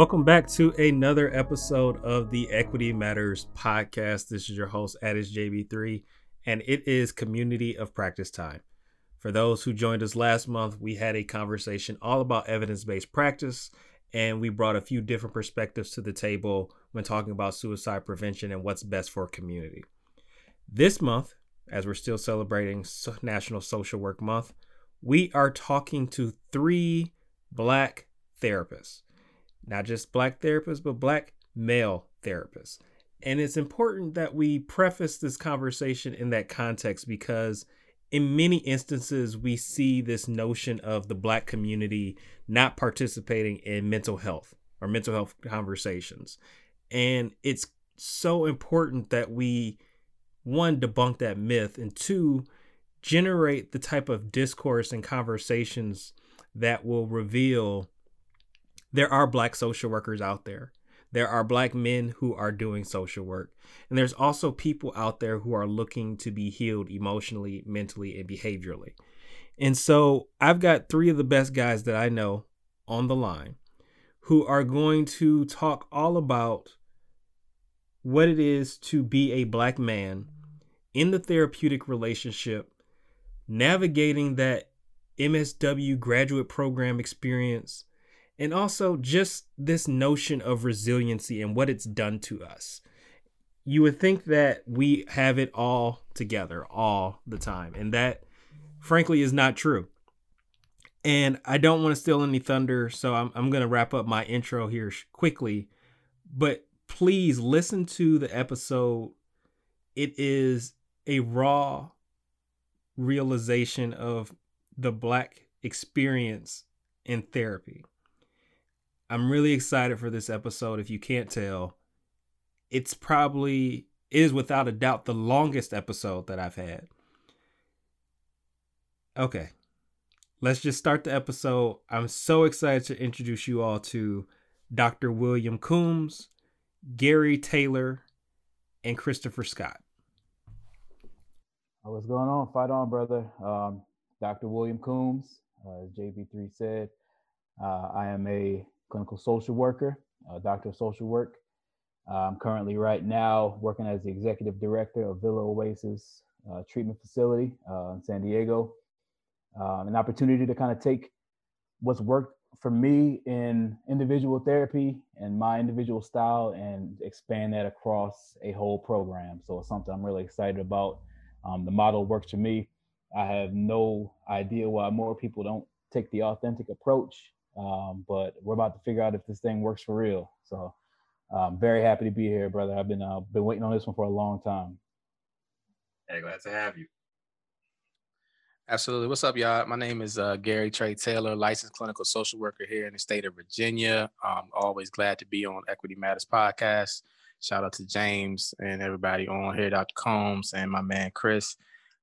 Welcome back to another episode of the Equity Matters podcast. This is your host, Addis JB3, and it is community of practice time. For those who joined us last month, we had a conversation all about evidence based practice, and we brought a few different perspectives to the table when talking about suicide prevention and what's best for community. This month, as we're still celebrating National Social Work Month, we are talking to three Black therapists not just black therapists, but black male therapists. And it's important that we preface this conversation in that context because in many instances we see this notion of the black community not participating in mental health or mental health conversations. And it's so important that we one debunk that myth and two generate the type of discourse and conversations that will reveal there are black social workers out there. There are black men who are doing social work. And there's also people out there who are looking to be healed emotionally, mentally, and behaviorally. And so I've got three of the best guys that I know on the line who are going to talk all about what it is to be a black man in the therapeutic relationship, navigating that MSW graduate program experience, and also just this notion of resiliency and what it's done to us. You would think that we have it all together all the time, and that frankly is not true. And I don't want to steal any thunder, so I'm, I'm going to wrap up my intro here quickly. But please listen to the episode. It is a raw realization of the Black experience in therapy. I'm really excited for this episode. If you can't tell, it's probably is without a doubt the longest episode that I've had. Okay. Let's just start the episode. I'm so excited to introduce you all to Dr. William Coombs, Gary Taylor, and Christopher Scott. What's going on? Fight on, brother. Um, Dr. William Coombs, uh, as JB3 said, uh, I am a clinical social worker, doctor of social work. I'm currently right now working as the executive director of Villa Oasis uh, Treatment Facility uh, in San Diego. Um, an opportunity to kind of take what's worked for me in individual therapy and my individual style and expand that across a whole program. So it's something I'm really excited about. Um, the model works for me. I have no idea why more people don't take the authentic approach um, but we're about to figure out if this thing works for real. So I'm very happy to be here, brother. I've been uh, been waiting on this one for a long time. Hey, glad to have you. Absolutely. What's up, y'all? My name is uh, Gary Trey Taylor, licensed clinical social worker here in the state of Virginia. I'm always glad to be on Equity Matters podcast. Shout out to James and everybody on here, Dr. Coombs and my man Chris.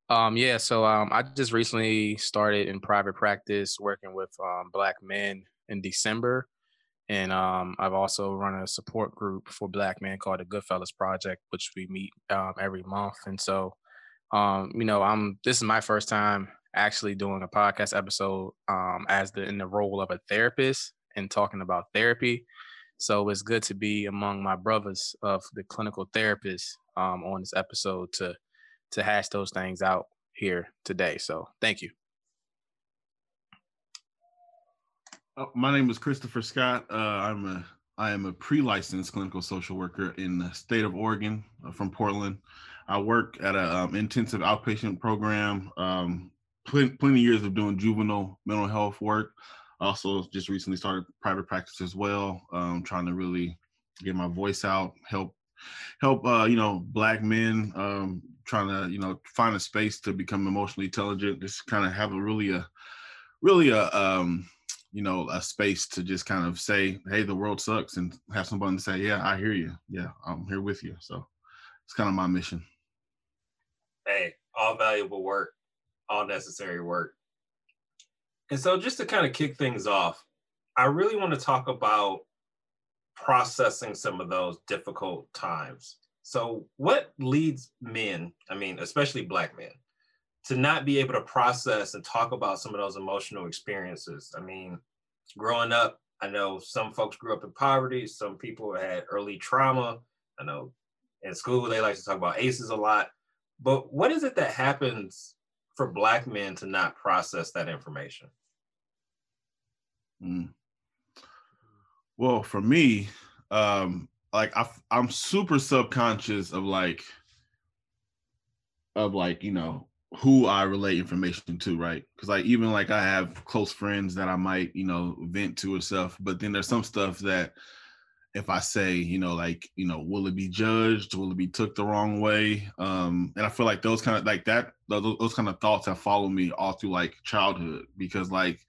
Um, yeah, so um, I just recently started in private practice working with um, Black men in December. And um, I've also run a support group for Black men called the Goodfellas Project, which we meet um, every month. And so, um, you know, I'm this is my first time actually doing a podcast episode um, as the in the role of a therapist and talking about therapy. So it's good to be among my brothers of the clinical therapists um, on this episode to to hash those things out here today. So thank you. Oh, my name is Christopher Scott. Uh, I'm a I am a pre-licensed clinical social worker in the state of Oregon uh, from Portland. I work at an um, intensive outpatient program. Um, pl- plenty years of doing juvenile mental health work. Also, just recently started private practice as well. Um, trying to really get my voice out, help help uh, you know black men um, trying to you know find a space to become emotionally intelligent just kind of have a really a really a um you know a space to just kind of say hey the world sucks and have somebody to say yeah i hear you. Yeah i'm here with you. So it's kind of my mission. Hey all valuable work all necessary work. And so just to kind of kick things off i really want to talk about processing some of those difficult times so, what leads men, I mean, especially Black men, to not be able to process and talk about some of those emotional experiences? I mean, growing up I know some folks grew up in poverty, some people had early trauma. I know in school they like to talk about ACEs a lot. But what is it that happens for Black men to not process that information? Mm. Well, for me, um, like I, I'm super subconscious of like, of like you know who I relate information to, right? Because like even like I have close friends that I might you know vent to or stuff, but then there's some stuff that if I say, you know, like, you know, will it be judged? Will it be took the wrong way? Um, and I feel like those kind of like that, those, those kind of thoughts have followed me all through like childhood because like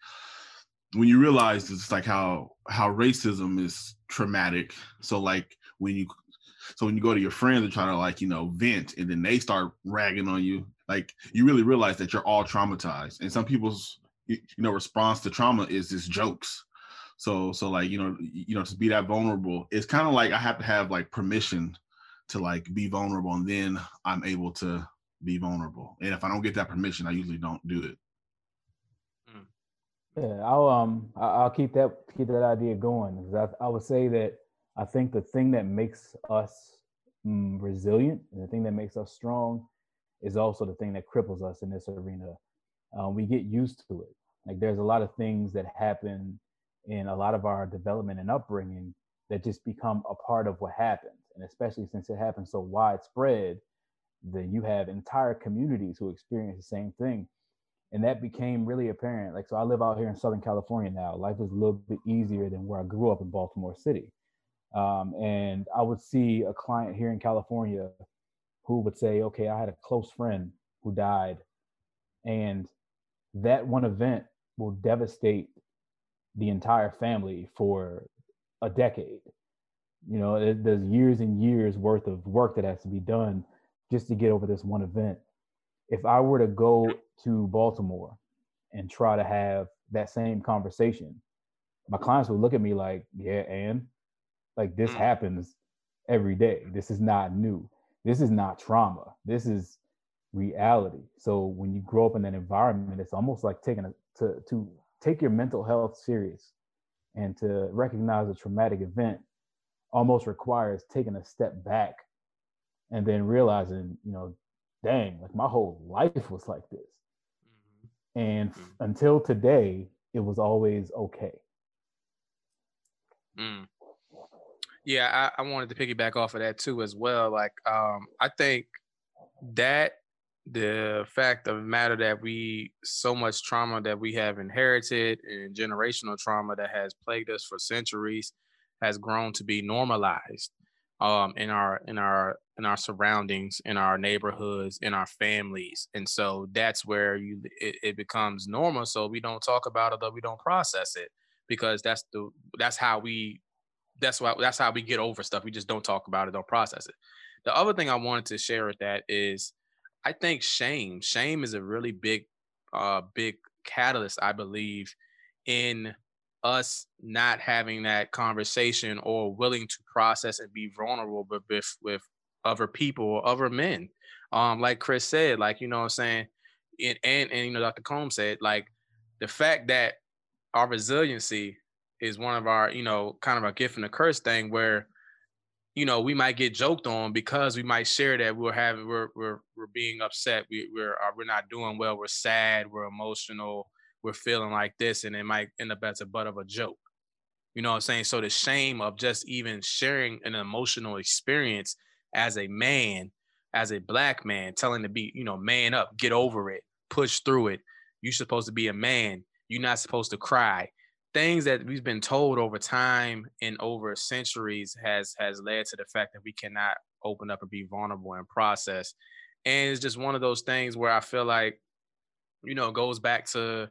when you realize it's like how how racism is traumatic. So like when you so when you go to your friends and try to like, you know, vent and then they start ragging on you, like you really realize that you're all traumatized. And some people's you know response to trauma is just jokes so so like you know you know to be that vulnerable, it's kind of like I have to have like permission to like be vulnerable, and then I'm able to be vulnerable. And if I don't get that permission, I usually don't do it. Hmm. Yeah, I'll um I'll keep that keep that idea going. I, I would say that I think the thing that makes us mm, resilient and the thing that makes us strong is also the thing that cripples us in this arena. Um, we get used to it. Like there's a lot of things that happen in a lot of our development and upbringing that just become a part of what happens. And especially since it happens so widespread, then you have entire communities who experience the same thing. And that became really apparent. Like, so I live out here in Southern California now. Life is a little bit easier than where I grew up in Baltimore City. Um, and I would see a client here in California who would say, okay, I had a close friend who died. And that one event will devastate the entire family for a decade. You know, it, there's years and years worth of work that has to be done just to get over this one event. If I were to go to Baltimore and try to have that same conversation, my clients would look at me like, yeah, and like this mm. happens every day. This is not new. This is not trauma. This is reality. So when you grow up in that environment, it's almost like taking a to to take your mental health serious and to recognize a traumatic event almost requires taking a step back and then realizing, you know, dang, like my whole life was like this. Mm-hmm. And mm-hmm. until today, it was always okay. Mm. Yeah, I, I wanted to piggyback off of that too as well. Like, um, I think that the fact of the matter that we so much trauma that we have inherited and generational trauma that has plagued us for centuries has grown to be normalized um, in our in our in our surroundings in our neighborhoods in our families and so that's where you it, it becomes normal so we don't talk about it or we don't process it because that's the that's how we that's why that's how we get over stuff we just don't talk about it don't process it the other thing i wanted to share with that is I think shame, shame is a really big, uh, big catalyst, I believe, in us not having that conversation or willing to process and be vulnerable with with, with other people or other men. Um, like Chris said, like you know what I'm saying, and, and and you know Dr. Coombs said, like the fact that our resiliency is one of our, you know, kind of a gift and a curse thing where you know, we might get joked on because we might share that we're having we're we're we're being upset, we, we're uh, we're not doing well, we're sad, we're emotional, we're feeling like this, and it might end up as a butt of a joke. You know what I'm saying? So the shame of just even sharing an emotional experience as a man, as a black man, telling to be, you know, man up, get over it, push through it. You're supposed to be a man. You're not supposed to cry things that we've been told over time and over centuries has has led to the fact that we cannot open up and be vulnerable and process. And it's just one of those things where i feel like you know goes back to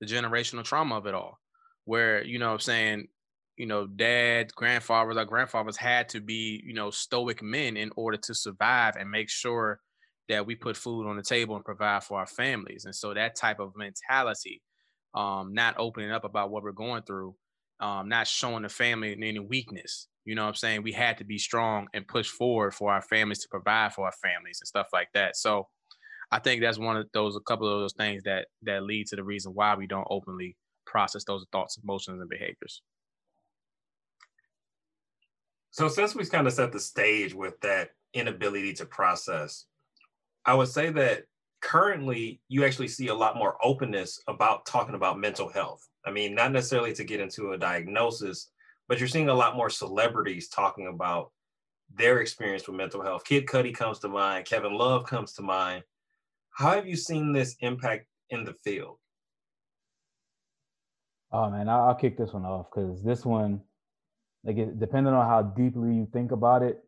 the generational trauma of it all where you know i'm saying you know dads grandfathers our grandfathers had to be you know stoic men in order to survive and make sure that we put food on the table and provide for our families. And so that type of mentality um, not opening up about what we're going through, um, not showing the family any weakness. You know what I'm saying? We had to be strong and push forward for our families to provide for our families and stuff like that. So I think that's one of those, a couple of those things that that lead to the reason why we don't openly process those thoughts, emotions, and behaviors. So since we've kind of set the stage with that inability to process, I would say that currently you actually see a lot more openness about talking about mental health. I mean, not necessarily to get into a diagnosis, but you're seeing a lot more celebrities talking about their experience with mental health. Kid Cudi comes to mind, Kevin Love comes to mind. How have you seen this impact in the field? Oh man, I'll kick this one off because this one, like, depending on how deeply you think about it,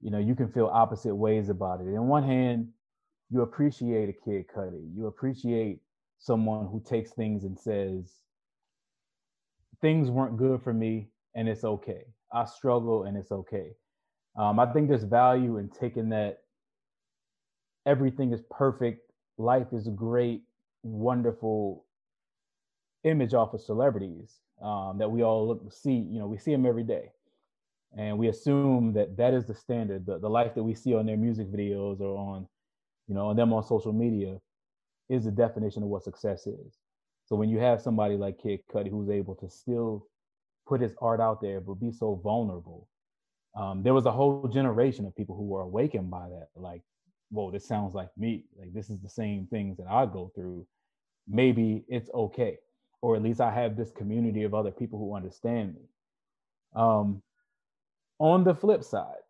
you know, you can feel opposite ways about it. In one hand, you appreciate a Kid Cudi, you appreciate someone who takes things and says, things weren't good for me and it's okay. I struggle and it's okay. Um, I think there's value in taking that everything is perfect, life is great, wonderful image off of celebrities um, that we all look see. You know, we see them every day, and we assume that that is the standard. The, the life that we see on their music videos or on, you know, on them on social media, is the definition of what success is. So when you have somebody like Kid Cudi who's able to still put his art out there but be so vulnerable, um, there was a whole generation of people who were awakened by that. Like, whoa, this sounds like me. Like this is the same things that I go through. Maybe it's okay or at least I have this community of other people who understand me. Um, on the flip side,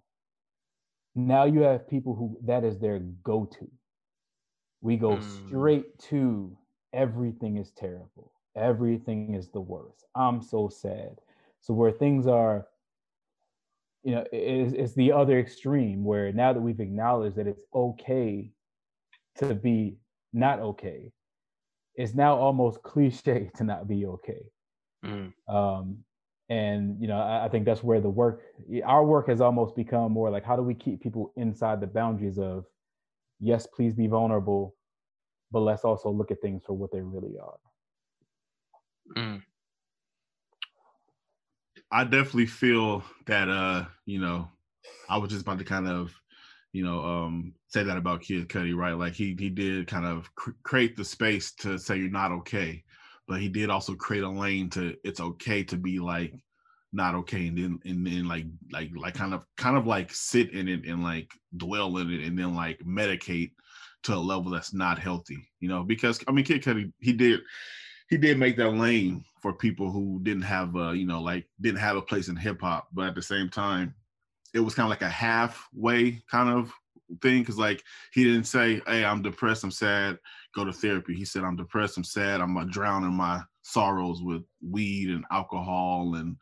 now you have people who that is their go to. We go mm. straight to everything is terrible, everything is the worst. I'm so sad. So, where things are, you know, it's, it's the other extreme where now that we've acknowledged that it's okay to be not okay, it's now almost cliche to not be okay. Mm. Um, and you know, I, I, think that's where the work, our work, has almost become more like how do we keep people inside the boundaries of, yes, please be vulnerable, but let's also look at things for what they really are. Mm. I definitely feel that uh, you know, I was just about to kind of you know, um, say that about Kid Cudi, right? Like he he did kind of cr- create the space to say you're not okay, but he did also create a lane to it's okay to be like not okay, and then and then like like like kind of kind of like sit in it and like dwell in it, and then like medicate to a level that's not healthy, you know? Because I mean, Kid Cudi he did he did make that lane for people who didn't have a you know like didn't have a place in hip hop, but at the same time it was kind of like a halfway kind of thing because like he didn't say hey i'm depressed i'm sad go to therapy. He said i'm depressed i'm sad i'm uh, gonna drown in my sorrows with weed and alcohol and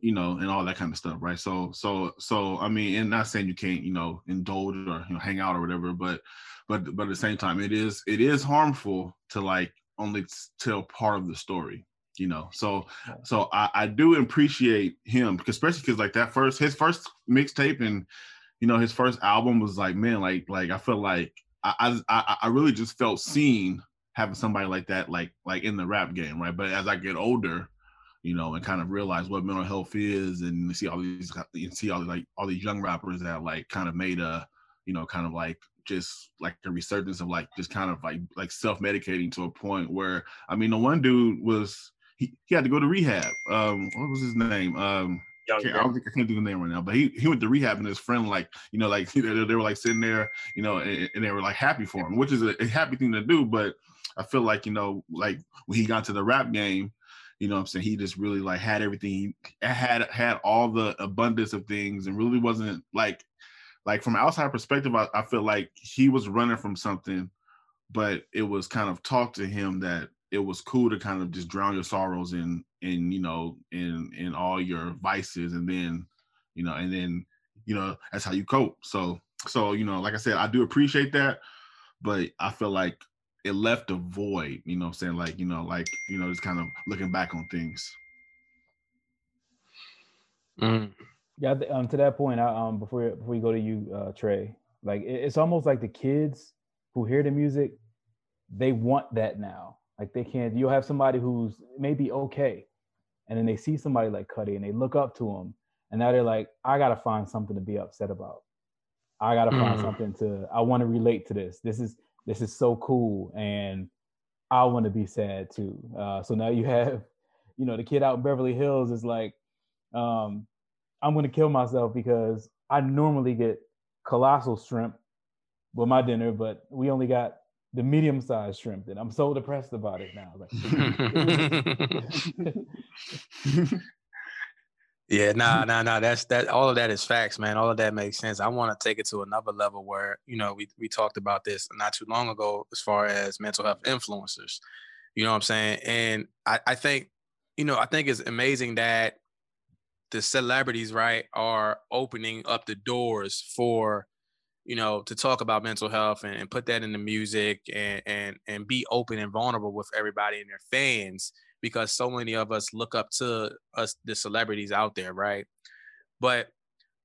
you know and all that kind of stuff right? So so so i mean and not saying you can't you know indulge or you know hang out or whatever but but but at the same time it is it is harmful to like only tell part of the story you know? So so i, I do appreciate him because especially because like that first his first mixtape and you know his first album was like man like like i felt like I, I i really just felt seen having somebody like that like like in the rap game right but as i get older you know and kind of realize what mental health is and see all these and see all like all these young rappers that like kind of made a you know kind of like just like a resurgence of like just kind of like like self-medicating to a point where I mean the one dude was he, he had to go to rehab. Um, what was his name? Um, I, can't, I don't think I can't do the name right now, but he, he went to rehab and his friend like you know like they, they were like sitting there you know and, and, they were like happy for him, which is a, a happy thing to do. But I feel like you know like when he got to the rap game, you know I'm saying he just really like had everything he had had all the abundance of things and really wasn't like like from outside perspective I, I feel like he was running from something but it was kind of talked to him that it was cool to kind of just drown your sorrows in in you know in in all your vices and then you know and then you know that's how you cope. So so you know like i said i do appreciate that but i feel like it left a void you know i'm saying? Like you know like you know just kind of looking back on things. Mm. yeah um to that point I, um before before we go to you uh trey like it, it's almost like the kids who hear the music they want that now like they can't. You'll have somebody who's maybe okay, and then they see somebody like Cudi and they look up to him, and now they're like, I gotta find something to be upset about. I gotta mm. find something to. I want to relate to this. This is this is so cool, and I want to be sad too. Uh, so now you have, you know, the kid out in Beverly Hills is like, um, I'm gonna kill myself because I normally get colossal shrimp with my dinner, but we only got the medium sized shrimp, and I'm so depressed about it now. Like, yeah, nah, nah, nah. That's that. All of that is facts, man. All of that makes sense. I want to take it to another level where you know we we talked about this not too long ago as far as mental health influencers. You know what I'm saying? And I, I think, you know, I think it's amazing that the celebrities, right, are opening up the doors for you know, to talk about mental health and, and put that in the music and, and and be open and vulnerable with everybody and their fans because so many of us look up to us the celebrities out there, right? But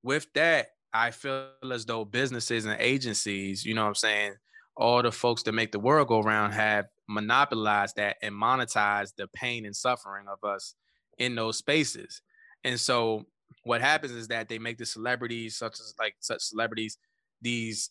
with that, I feel as though businesses and agencies, you know what I'm saying, all the folks that make the world go round have monopolized that and monetized the pain and suffering of us in those spaces. And so what happens is that they make the celebrities such as like such celebrities these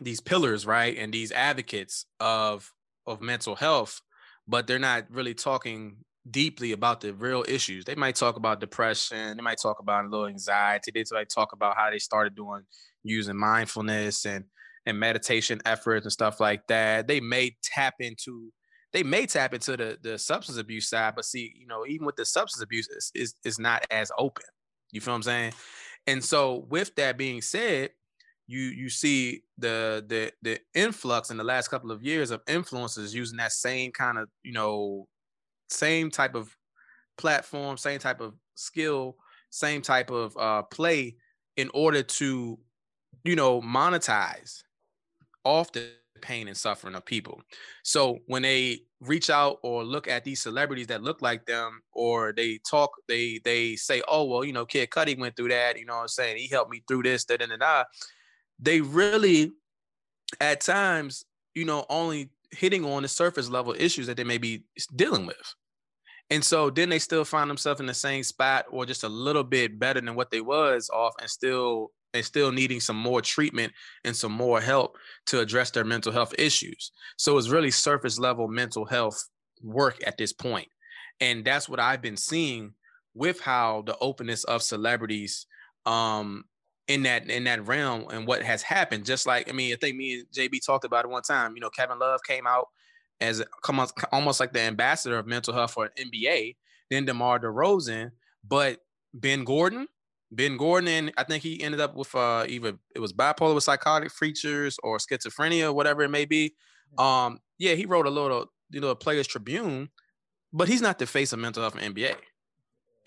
these pillars, right? And these advocates of of mental health, but they're not really talking deeply about the real issues. They might talk about depression, they might talk about a little anxiety, they might talk about how they started doing using mindfulness and and meditation efforts and stuff like that. They may tap into they may tap into the the substance abuse side, but see, you know, even with the substance abuse, is is not as open. You feel what I'm saying? And so, with that being said, you you see the the the influx in the last couple of years of influencers using that same kind of you know same type of platform same type of skill same type of uh, play in order to you know monetize off the pain and suffering of people. So when they reach out or look at these celebrities that look like them or they talk they they say oh well you know kid cudi went through that you know what i'm saying? He helped me through this da, da, da, da they really at times you know only hitting on the surface level issues that they may be dealing with. And so then they still find themselves in the same spot or just a little bit better than what they was off and still and still needing some more treatment and some more help to address their mental health issues. So it's really surface level mental health work at this point. And that's what i've been seeing with how the openness of celebrities um in that in that realm and what has happened. Just like I mean, I think me and JB talked about it one time. You know, Kevin Love came out as come on, almost like the ambassador of mental health for NBA. Then DeMar DeRozan, but Ben Gordon, Ben Gordon, and I think he ended up with uh, either it was bipolar with psychotic features or schizophrenia, whatever it may be. Um, yeah, he wrote a little, you know, a Players Tribune, but he's not the face of mental health in NBA.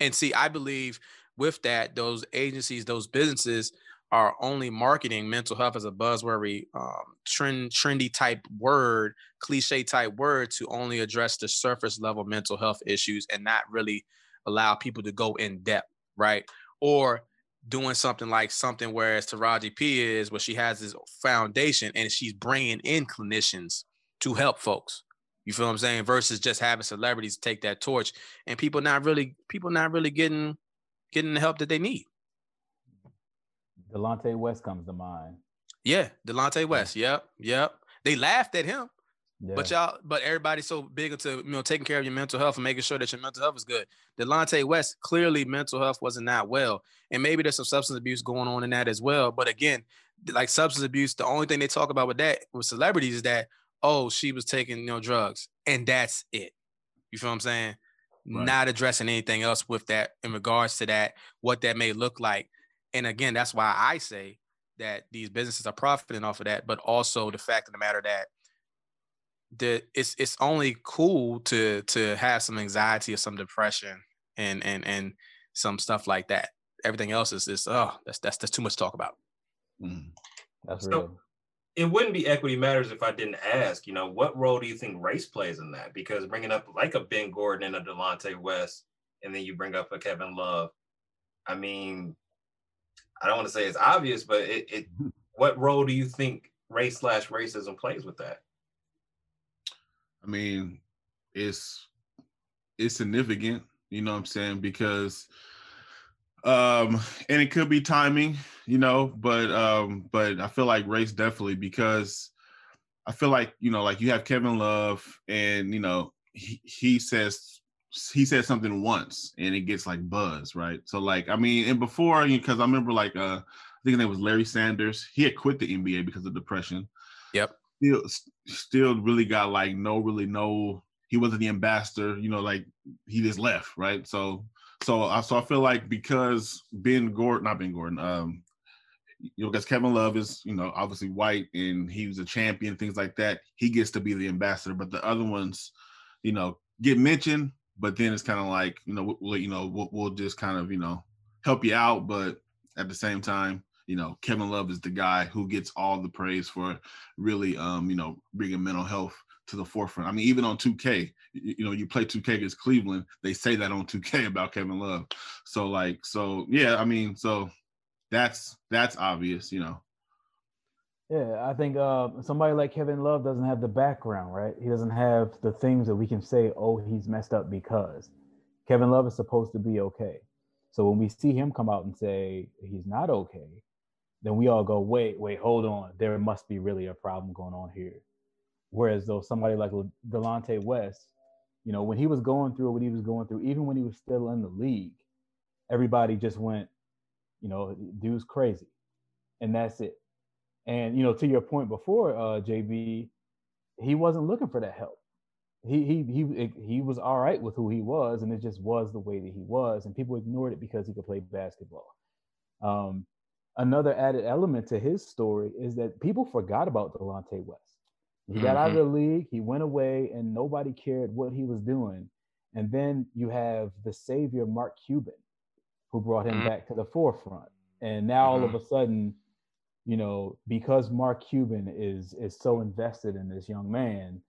And see, I believe with that, those agencies, those businesses are only marketing mental health as a buzzwordy, um, trend, trendy type word, cliche type word to only address the surface level mental health issues and not really allow people to go in depth, right? Or doing something like something whereas Taraji P is where she has this foundation and she's bringing in clinicians to help folks. You feel what I'm saying? Versus just having celebrities take that torch and people not really people not really getting getting the help that they need. Delonte West comes to mind. Yeah, Delonte West. Yep, yep. They laughed at him, yeah. but y'all, but everybody's so big into you know taking care of your mental health and making sure that your mental health is good. Delonte West clearly mental health wasn't that well, and maybe there's some substance abuse going on in that as well. But again, like substance abuse, the only thing they talk about with that with celebrities is that oh she was taking you know drugs, and that's it. You feel what I'm saying? Right. not addressing anything else with that in regards to that, what that may look like. And again, that's why I say that these businesses are profiting off of that, but also the fact of the matter that the it's it's only cool to to have some anxiety or some depression and and and some stuff like that. Everything else is is oh that's that's that's too much to talk about. Mm. That's so, real it wouldn't be equity matters if I didn't ask, you know, what role do you think race plays in that? Because bringing up like a Ben Gordon and a Delonte West, and then you bring up a Kevin Love, I mean, I don't want to say it's obvious, but it, it hmm. what role do you think race slash racism plays with that? I mean, it's it's significant, you know what I'm saying? Because um and it could be timing you know but um but i feel like race definitely because i feel like you know like you have kevin love and you know he, he says he said something once and it gets like buzz, right? So like I mean, and before because I remember like uh I think his name was Larry Sanders. He had quit the NBA because of depression. Yep. Still still really got like no really no he wasn't the ambassador, you know, like he just left, right? So so I so I feel like because Ben Gordon, not Ben Gordon, um, you know, because Kevin Love is, you know, obviously white and he was a champion, things like that. He gets to be the ambassador, but the other ones, you know, get mentioned, but then it's kind of like, you know, we'll, you know, we'll, we'll just kind of, you know, help you out, but at the same time, you know, Kevin Love is the guy who gets all the praise for really, um, you know, bringing mental health to the forefront. I mean, even on 2K, you, you know, you play 2K against Cleveland, they say that on 2K about Kevin Love. So like, so yeah, I mean, so that's that's obvious, you know. Yeah, I think uh, somebody like Kevin Love doesn't have the background, right? He doesn't have the things that we can say, oh, he's messed up because Kevin Love is supposed to be okay. So when we see him come out and say he's not okay, then we all go, wait, wait, hold on. There must be really a problem going on here. Whereas though somebody like Delonte West, you know, when he was going through what he was going through, even when he was still in the league, everybody just went, you know, dude's crazy. And that's it. And, you know, to your point before, uh, JB, he wasn't looking for that help. He, he, he, he was all right with who he was, and it just was the way that he was. And people ignored it because he could play basketball. Um, another added element to his story is that people forgot about Delonte West. He got mm-hmm. out of mm-hmm. the league, he went away, and nobody cared what he was doing. And then you have the savior, Mark Cuban, who brought him mm-hmm. back to the forefront. And now all of mm-hmm. a sudden, you know, because Mark Cuban is is so invested in this young man,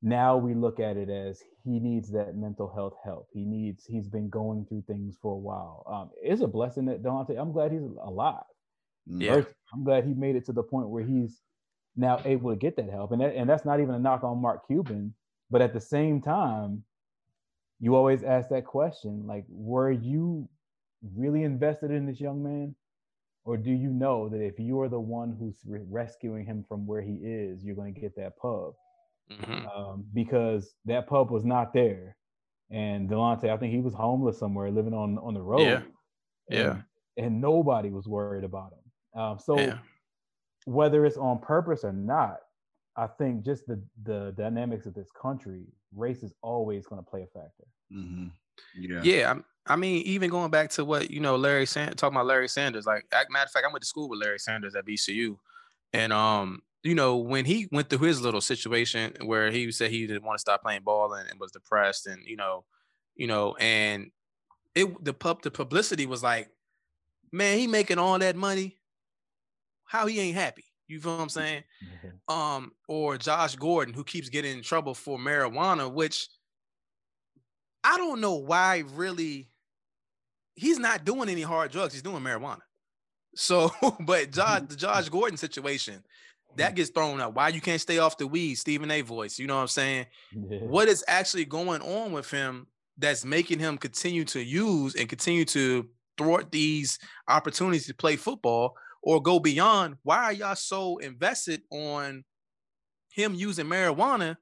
now we look at it as he needs that mental health help. He needs he's been going through things for a while. Um, it's a blessing that Dante. I'm glad he's alive. Yeah. I'm glad he made it to the point where he's now able to get that help. And that, and that's not even a knock on Mark Cuban, but at the same time, you always ask that question like, were you really invested in this young man? Or do you know that if you're the one who's re- rescuing him from where he is, you're going to get that pub? Mm-hmm. Um, because that pub was not there. And Delonte, I think he was homeless somewhere, living on on the road. Yeah. And, yeah. And nobody was worried about him. Um, so yeah whether it's on purpose or not, I think just the the dynamics of this country, race is always going to play a factor. Mm-hmm. Yeah. Yeah. I mean, even going back to what you know, Larry Sand talking about Larry Sanders. Like, matter of fact, I went to school with Larry Sanders at VCU, and um, you know, when he went through his little situation where he said he didn't want to stop playing ball and, and was depressed, and you know, you know, and it the pub the publicity was like, man, he making all that money how he ain't happy. You feel what I'm saying? Mm-hmm. Um, or Josh Gordon, who keeps getting in trouble for marijuana, which I don't know why really he's not doing any hard drugs, he's doing marijuana. So, but Josh, the Josh Gordon situation, that gets thrown out. Why you can't stay off the weed, Stephen A. voice. You know what I'm saying? Yeah. What is actually going on with him that's making him continue to use and continue to thwart these opportunities to play football or go beyond why are y'all so invested on him using marijuana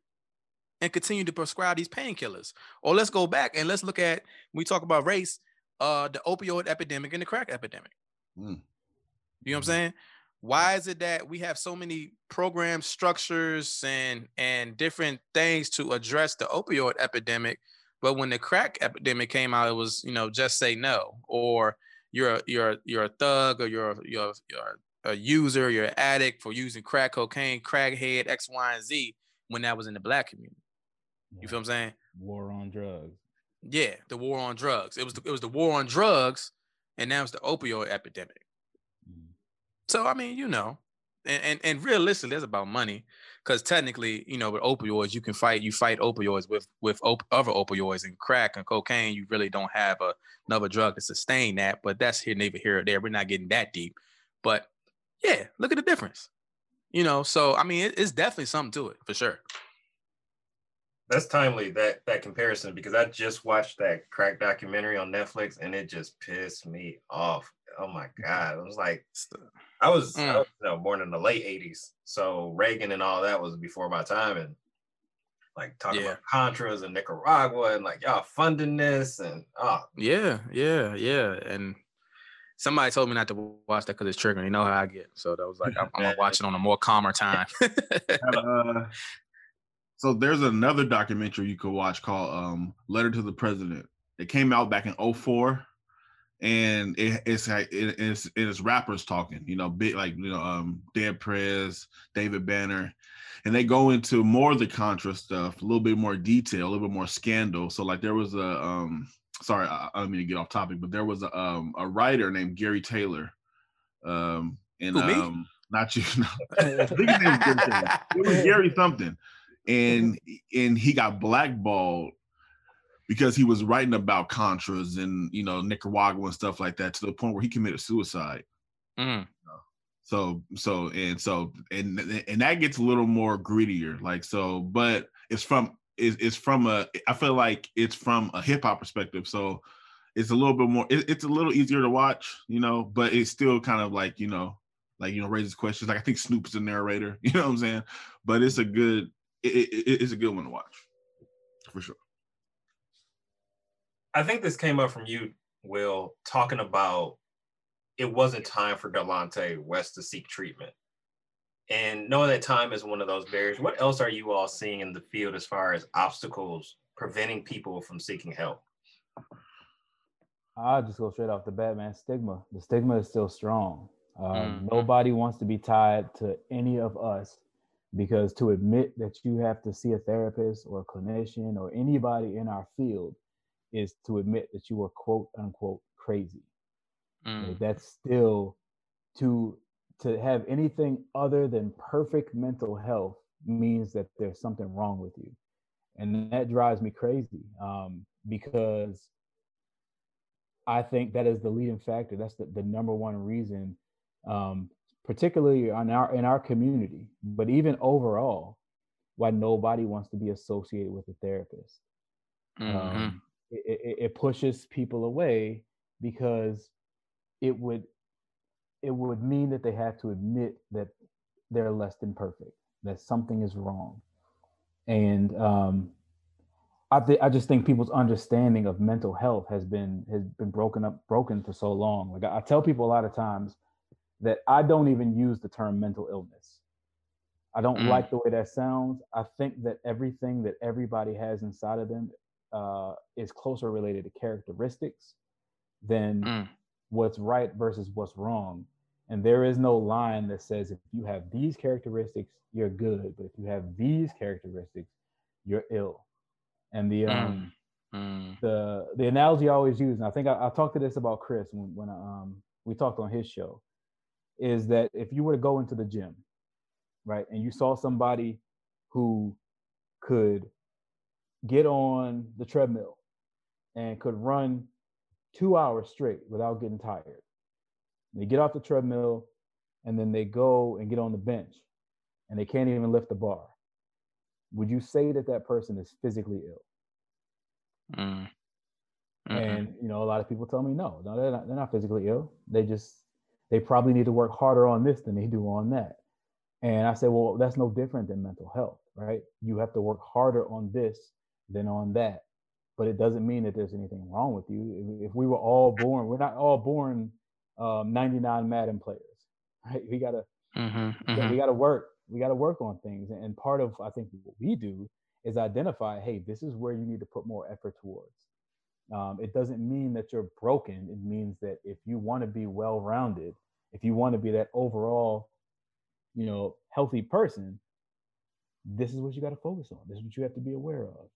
and continue to prescribe these painkillers or let's go back and let's look at we talk about race uh the opioid epidemic and the crack epidemic mm. you know what i'm mm-hmm. saying why is it that we have so many program structures and and different things to address the opioid epidemic but when the crack epidemic came out it was you know just say no or you're a, you're a, you're a thug or you're you're you're a user, you're an addict for using crack cocaine, crackhead, X, Y, and Z when that was in the black community. You yeah. feel what I'm saying? War on drugs. Yeah, the war on drugs. It was the, it was the war on drugs, and now it's the opioid epidemic. Mm. So I mean, you know, and and, and realistically, it's about money because technically, you know, with opioids, you can fight. You fight opioids with with op- other opioids and crack and cocaine. You really don't have a, another drug to sustain that. But that's here, neither here or there. We're not getting that deep. But yeah, look at the difference. You know, so I mean, it, it's definitely something to it for sure. That's timely that that comparison because I just watched that crack documentary on Netflix and it just pissed me off. Oh my god! I was like, I was, mm. I was you know, born in the late '80s, so Reagan and all that was before my time, and like talking Yeah. about Contras and Nicaragua and like y'all funding this and oh Yeah, yeah, yeah. And somebody told me not to watch that because it's triggering. You know how I get. So that was like, I'm, I'm gonna watch it on a more calmer time. Uh, so there's another documentary you could watch called um, Letter to the President. It came out back in 04 and it, it's like it, it's it's rappers talking, you know, big like you know, um Dead Prez, David Banner, and they go into more of the Contra stuff, a little bit more detail, a little bit more scandal. So like there was a um sorry, I, I don't mean to get off topic, but there was a um a writer named Gary Taylor. Um and Who, um not you no. I think his name was Gary It was Gary something. And and he got blackballed because he was writing about Contras and you know Nicaragua and stuff like that to the point where he committed suicide. Mm, So so and so and and that gets a little more grittier. Like so, but it's from it's, it's from a I feel like it's from a hip hop perspective. So it's a little bit more it, it's a little easier to watch, you know, but it's still kind of like, you know, like you know, raises questions. Like I think Snoop's the narrator, you know what I'm saying? But it's a good it, it, it's a good one to watch for sure. I think this came up from you, Will, talking about it wasn't time for Delonte West to seek treatment. And knowing that time is one of those barriers, what else are you all seeing in the field as far as obstacles preventing people from seeking help? I'll just go straight off the bat, man. Stigma. The stigma is still strong. Um, Mhm. Nobody wants to be tied to any of us because to admit that you have to see a therapist or a clinician or anybody in our field is to admit that you are quote unquote crazy. mm, Like, That's still to to have anything other than perfect mental health means that there's something wrong with you, and that drives me crazy um, because I think that is the leading factor. That's the, the number one reason, um, particularly on our in our community, but even overall, why nobody wants to be associated with a therapist mhm. um, it, it, pushes people away because it would it would mean that they have to admit that they're less than perfect that something is wrong. And um, I, th- I just think people's understanding of mental health has been has been broken up broken for so long. Like I, I tell people a lot of times that i don't even use the term mental illness. I don't Mm. like the way that sounds. I think that everything that everybody has inside of them uh, is closer related to characteristics than Mm. what's right versus what's wrong. And there is no line that says if you have these characteristics, you're good, but if you have these characteristics, you're ill. And the um Mm. the the analogy I always use, and I think I, I talked to this about Chris when when um we talked on his show, is that if you were to go into the gym, right, and you saw somebody who could get on the treadmill and could run two hours straight without getting tired. They get off the treadmill and then they go and get on the bench and they can't even lift the bar. Would you say that that person is physically ill? Mm. And you know, a lot of people tell me no, no, they're not, they're not physically ill. They just they probably need to work harder on this than they do on that. And I say, well, that's no different than mental health, right? You have to work harder on this than on that. But it doesn't mean that there's anything wrong with you. If, we were all born, we're not all born um, 99 Madden players, right? We gotta Mhm. got- Mhm. we got to work we got to work on things and part of i think what we do is identify hey this is where you need to put more effort towards um, it doesn't mean that you're broken it means that if you want to be well rounded if you want to be that overall you know healthy person this is what you got to focus on this is what you have to be aware of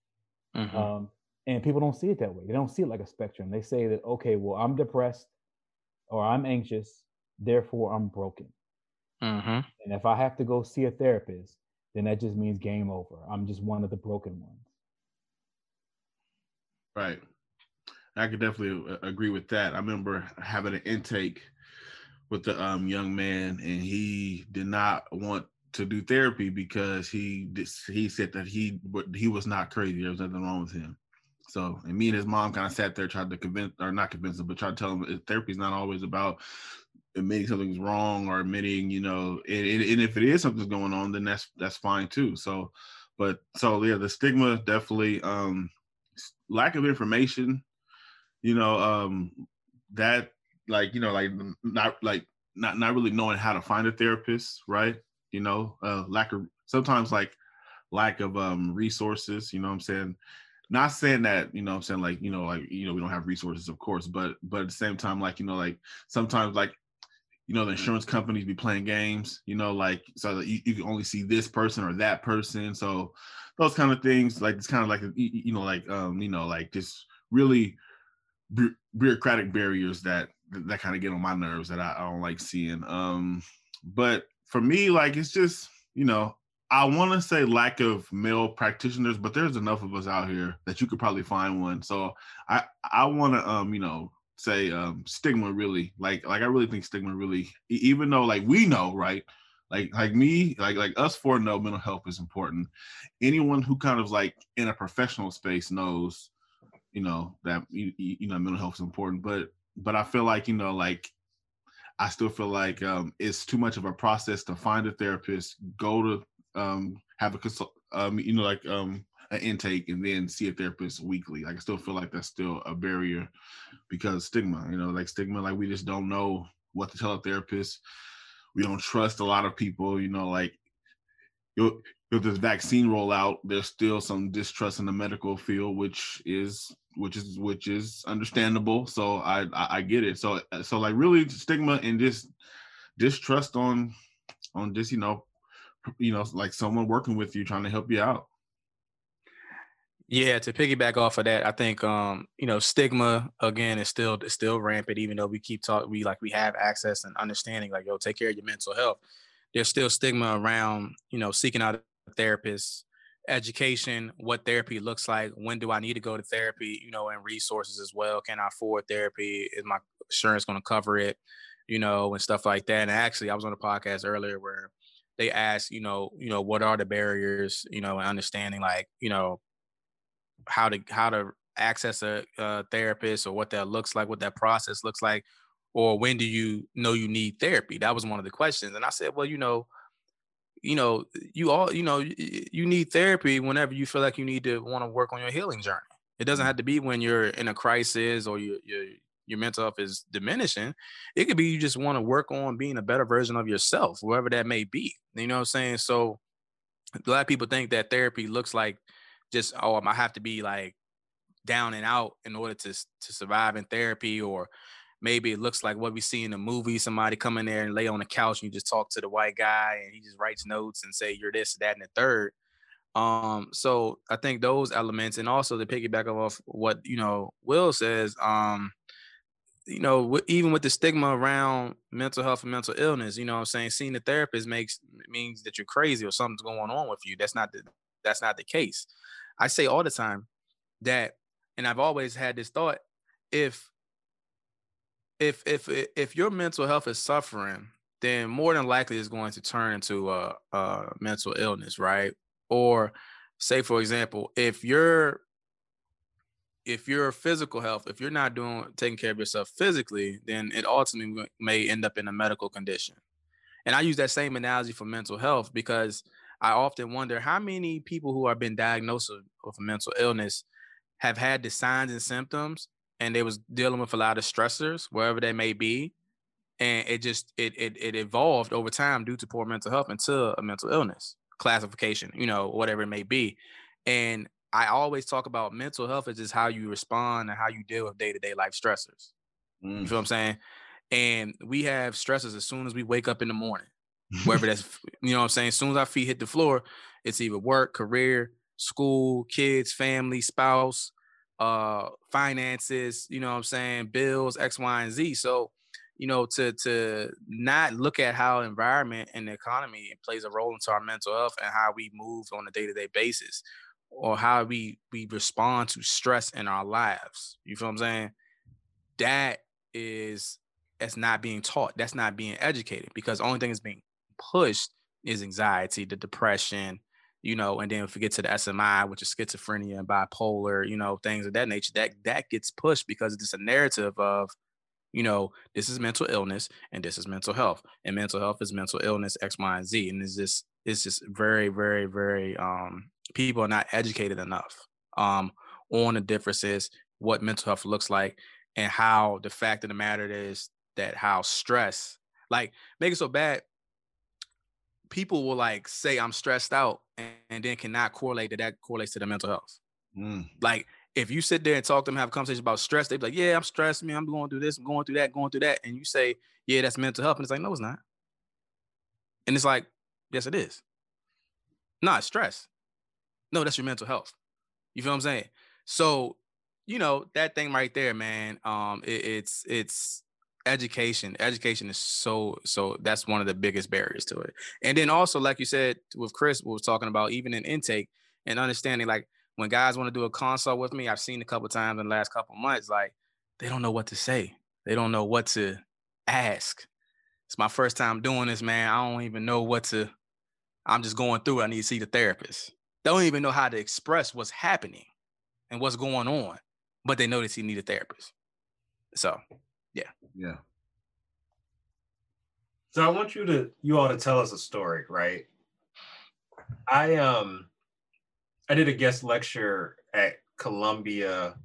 Mhm. um, and people don't see it that way they don't see it like a spectrum they say that okay well i'm depressed or i'm anxious therefore i'm broken Mhm. and if I have to go see a therapist, then that just means game over. I'm just one of the broken ones. Right. I could definitely agree with that. I remember having an intake with the um, young man, and he did not want to do therapy because he he said that he he was not crazy. There was nothing wrong with him. So, and me and his mom kind of sat there, tried to convince, or not convince him, but tried to tell him therapy is not always about admitting something's wrong or admitting, you know, and, and and if it is something's going on, then that's that's fine too. So, but so yeah, the stigma definitely um lack of information, you know, um that like, you know, like not like not not really knowing how to find a therapist, right? You know, uh lack of sometimes like lack of um resources, you know what I'm saying? Not saying that, you know I'm saying, like, you know, like, you know, we don't have resources, of course, but but at the same time, like, you know, like sometimes like you know the insurance companies be playing games you know like so you, you can only see this person or that person so those kind of things like it's kind of like you know like um you know like just really bu- bureaucratic barriers that that kind of get on my nerves that I, I don't like seeing um but for me like it's just you know I want to say lack of male practitioners, but there's enough of us out here that you could probably find one. So I I want to um you know say um stigma really like like I really think stigma really even though like we know right like like me like like us four know mental health is important. Anyone who kind of like in a professional space knows you know that you, you know mental health is important, but but I feel like you know like I still feel like um, it's too much of a process to find a therapist, go to um, have a consult, um, you know, like um, an intake, and then see a therapist weekly. Like I still feel like that's still a barrier because stigma, you know, like stigma, like we just don't know what to tell a therapist. We don't trust a lot of people, you know, like if this vaccine rollout, there's still some distrust in the medical field, which is which is which is understandable. So I I, I get it. So so like really stigma and just distrust on on just you know you know, like someone working with you trying to help you out. Yeah, to piggyback off of that, I think um, you know, stigma again is still is still rampant, even though we keep talking we like we have access and understanding, like, yo, take care of your mental health. There's still stigma around, you know, seeking out a therapist, education, what therapy looks like, when do I need to go to therapy, you know, and resources as well. Can I afford therapy? Is my insurance gonna cover it? You know, and stuff like that. And actually I was on a podcast earlier where they asked, you know, you know, what are the barriers, you know, and understanding like, you know, how to how to access a, a therapist or what that looks like, what that process looks like, or when do you know you need therapy? That was one of the questions, and I said, well, you know, you know, you all, you know, you need therapy whenever you feel like you need to want to work on your healing journey. It doesn't mm. have to be when you're in a crisis or you you're your mental health is diminishing, it could be you just want to work on being a better version of yourself, wherever that may be. You know what I'm saying? So a lot of people think that therapy looks like just, oh, I have to be like down and out in order to to survive in therapy, or maybe it looks like what we see in the movie, somebody come in there and lay on the couch and you just talk to the white guy and he just writes notes and say you're this, that, and the third. Um, so I think those elements, and also the piggyback off what you know Will says, um, you know, even with the stigma around mental health and mental illness, you know I'm saying? Seeing a therapist makes means that you're crazy or something's going on with you. That's not the that's not the case. I say all the time that, and I've always had this thought, if if if if your mental health is suffering, then more than likely it's going to turn into a, a mental illness, right? Or say, for example, if you're if your physical health, if you're not doing taking care of yourself physically, then it ultimately may end up in a medical condition. And I use that same analogy for mental health because I often wonder how many people who have been diagnosed with a mental illness have had the signs and symptoms and they was dealing with a lot of stressors, wherever they may be. And it just it it it evolved over time due to poor mental health into a mental illness classification, you know, whatever it may be. And I always talk about mental health is just how you respond and how you deal with day to day life stressors. Mm. You feel what I'm saying? And we have stressors as soon as we wake up in the morning, wherever that's, you know what I'm saying? As soon as our feet hit the floor, it's either work, career, school, kids, family, spouse, uh, finances, you know what I'm saying? Bills, X, Y, and Z. So, you know, to to not look at how environment and the economy plays a role into our mental health and how we move on a day to day basis or how we we respond to stress in our lives. You feel what I'm saying? That is that's not being taught. That's not being educated because the only thing that's being pushed is anxiety, the depression, you know, and then if we get to the SMI, which is schizophrenia and bipolar, you know, things of that nature, that that gets pushed because it's a narrative of, you know, this is mental illness and this is mental health. And mental health is mental illness, X, Y, and Z. And is this it's just very, very, very um people are not educated enough um on the differences, what mental health looks like, and how the fact of the matter is that how stress like make it so bad people will like say i'm stressed out and, and then cannot correlate that that correlates to the mental health. Mm. like if you sit there and talk to them have a conversation about stress they'd be like yeah i'm stressed man i'm going through this i'm going through that going through that. And you say yeah that's mental health. And it's like no it's not. And it's like yes it is. Nah it's stress. No that's your mental health. You feel what i'm saying? So you know that thing right there man um it, it's it's education education is so so that's one of the biggest barriers to it. And then also like you said with chris was talking about even in intake and understanding like when guys want to do a consult with me i've seen a couple times in the last couple months like they don't know what to say. They don't know what to ask. It's my first time doing this man. I don't even know what to i'm just going through it. I need to see the therapist. They don't even know how to express what's happening and what's going on but they know you need a therapist. So Yeah. Yeah. So I want you to you all to tell us a story, right? I um I did a guest lecture at Columbia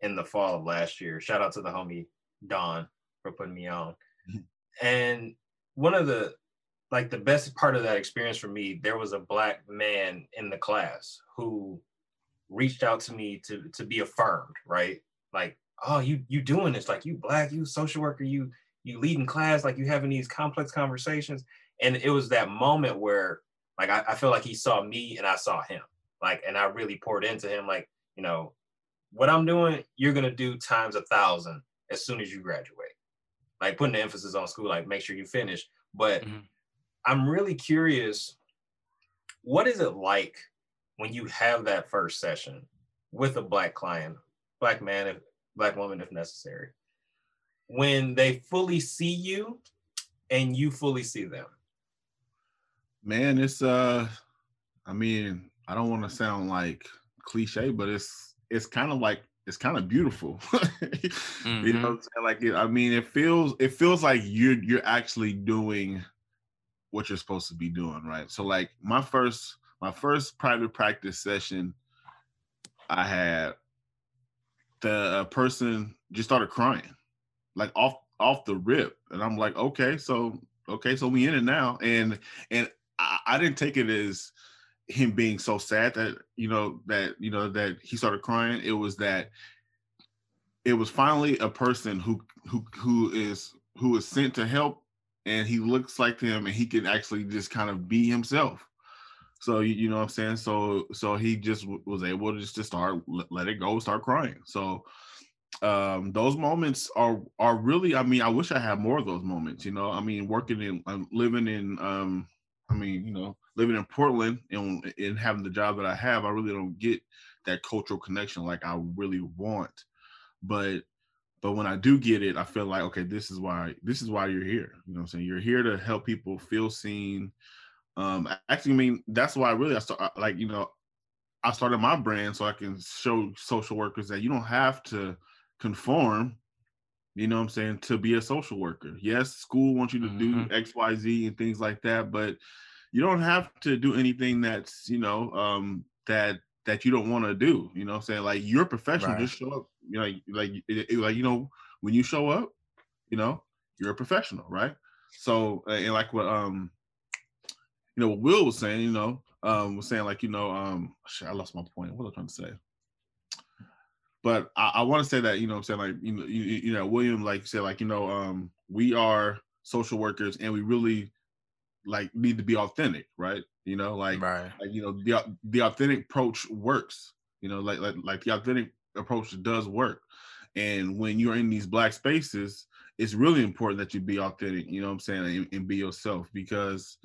in the fall of last year. Shout out to the homie Don for putting me on. and one of the like the best part of that experience for me, there was a black man in the class who reached out to me to to be affirmed, right? Like, oh, you you doing this, like you black, you social worker, you you leading class, like you having these complex conversations. And it was that moment where like I, I feel like he saw me and I saw him. Like, and I really poured into him, like, you know, what I'm doing, you're gonna do times a thousand as soon as you graduate. Like putting the emphasis on school, like make sure you finish. But Mhm. I'm really curious, what is it like when you have that first session with a black client, black man, black woman, if necessary, when they fully see you and you fully see them? Man, it's uh I mean, I don't want to sound like cliche, but it's it's kind of like it's kind of beautiful. You know what I'm saying? Like it, I mean, it feels it feels like you're you're actually doing what you're supposed to be doing, right? So like my first my first private practice session I had the uh, person just started crying like off off the rip and I'm like, "Okay, so okay, so we in it now." And and I, I didn't take it as him being so sad that you know that you know that he started crying. It was that it was finally a person who who who is who is sent to help, and he looks like him, and he can actually just kind of be himself. So you, know what I'm saying. So so he just w- was able to just to start let, let it go, start crying. So um those moments are are really i mean i wish i had more of those moments you know i mean working in um, living in um i mean you know living in portland and, and having the job that i have i really don't get that cultural connection like i really want but but when i do get it i feel like okay this is why this is why you're here you know what i'm saying you're here to help people feel seen um actually i mean that's why really i start like you know i started my brand so i can show social workers that you don't have to conform you know what i'm saying to be a social worker yes school wants you to do Mhm. xyz and things like that but you don't have to do anything that's you know um that that you don't want to do you know what i'm saying like you're a professional Right. just show up you know like like like you know when you show up you know you're a professional right so and like what um you know what will was saying you know um was saying like you know um shit, i lost my point. What was i trying to say? But I, I want to say that you know what I'm saying like you know you, you know William like said like you know um we are social workers and we really like need to be authentic right? You know like right. like you know the the authentic approach works you know like like like the authentic approach does work. And when you're in these black spaces it's really important that you be authentic you know what i'm saying and, and be yourself because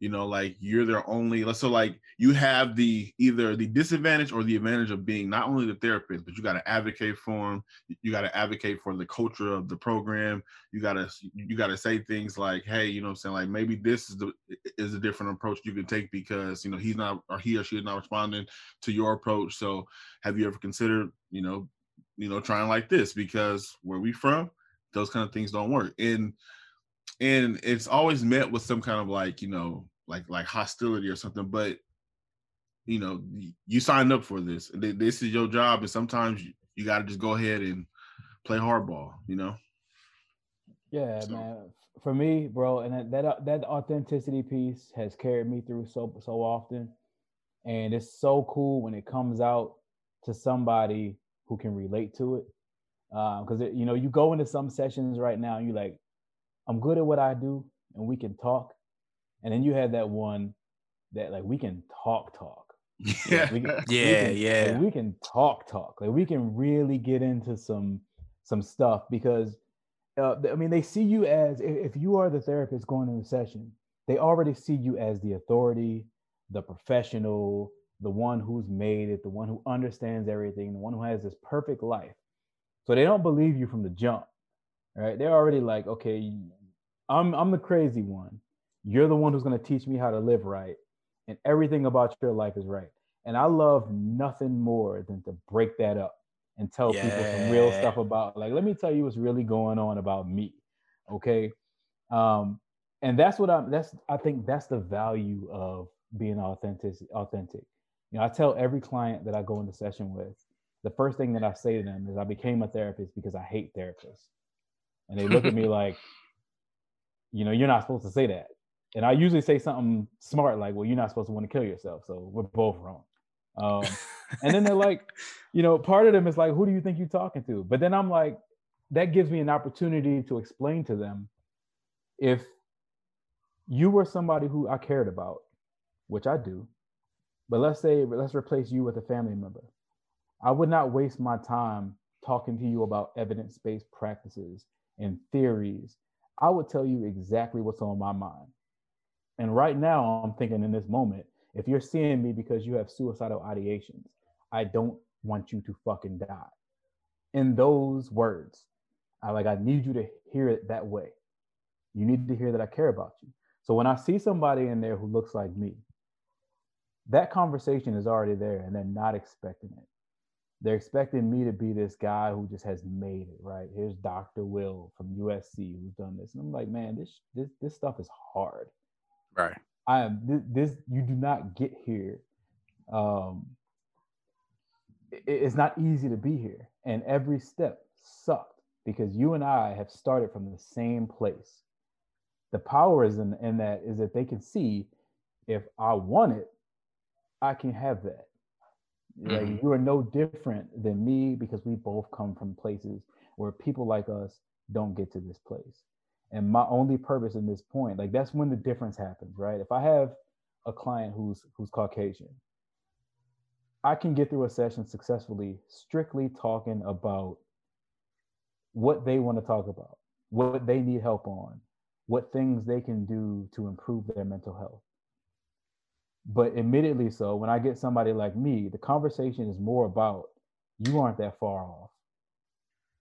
you know like you're their only so like you have the either the disadvantage or the advantage of being not only the therapist but you got to advocate for them you got to advocate for the culture of the program. You got to you got to say things like hey you know i'm saying? Like maybe this is the is a different approach you can take because you know he's not or he or she is not responding to your approach. So have you ever considered you know you know trying like this? Because where we from those kind of things don't work. And and it's always met with some kind of like you know like like hostility or something, but you know, you signed up for this. This is your job, and sometimes you, you got to just go ahead and play hardball. You know. Yeah, so. man. For me, bro, and that, that that authenticity piece has carried me through so so often, and it's so cool when it comes out to somebody who can relate to it. Because um, you know, you go into some sessions right now, and you're like, I'm good at what I do, and we can talk, and then you have that one that like we can talk talk yeah, we, yeah, we can, yeah. Like, we can talk, talk. Like we can really get into some some stuff because, uh, I mean, they see you as if you are the therapist going in the session, they already see you as the authority, the professional, the one who's made it, the one who understands everything, the one who has this perfect life. So they don't believe you from the jump, right? They're already like, okay, I'm I'm the crazy one. You're the one who's going to teach me how to live right and everything about your life is right. And I love nothing more than to break that up and tell yeah. people some real stuff about like, let me tell you what's really going on about me. Okay. Um, and that's what I'm that's I think that's the value of being authentic authentic. You know, I tell every client that I go into session with, the first thing that I say to them is I became a therapist because I hate therapists. And they look at me like, you know, you're not supposed to say that. And I usually say something smart like, well, you're not supposed to want to kill yourself. So we're both wrong. Um, and then they're like, you know, part of them is like, who do you think you're talking to? But then I'm like, that gives me an opportunity to explain to them if you were somebody who I cared about, which I do, but let's say, let's replace you with a family member. I would not waste my time talking to you about evidence based practices and theories. I would tell you exactly what's on my mind. And right now, I'm thinking in this moment, if you're seeing me because you have suicidal ideations, I don't want you to fucking die. In those words, I like I need you to hear it that way. You need to hear that I care about you. So when I see somebody in there who looks like me, that conversation is already there and they're not expecting it. They're expecting me to be this guy who just has made it, right? Here's Dr. Will from USC who's done this. And I'm like, man, this this this stuff is hard. Right. I am this, you do not get here. Um it, it's not easy to be here. And every step sucked because you and I have started from the same place. The power is in, in that is that they can see if I want it, I can have that. Like mm-hmm. you are no different than me because we both come from places where people like us don't get to this place. And my only purpose in this point like that's when the difference happens right? If i have a client who's who's caucasian i can get through a session successfully strictly talking about what they want to talk about what they need help on what things they can do to improve their mental health but admittedly so when i get somebody like me the conversation is more about you aren't that far off.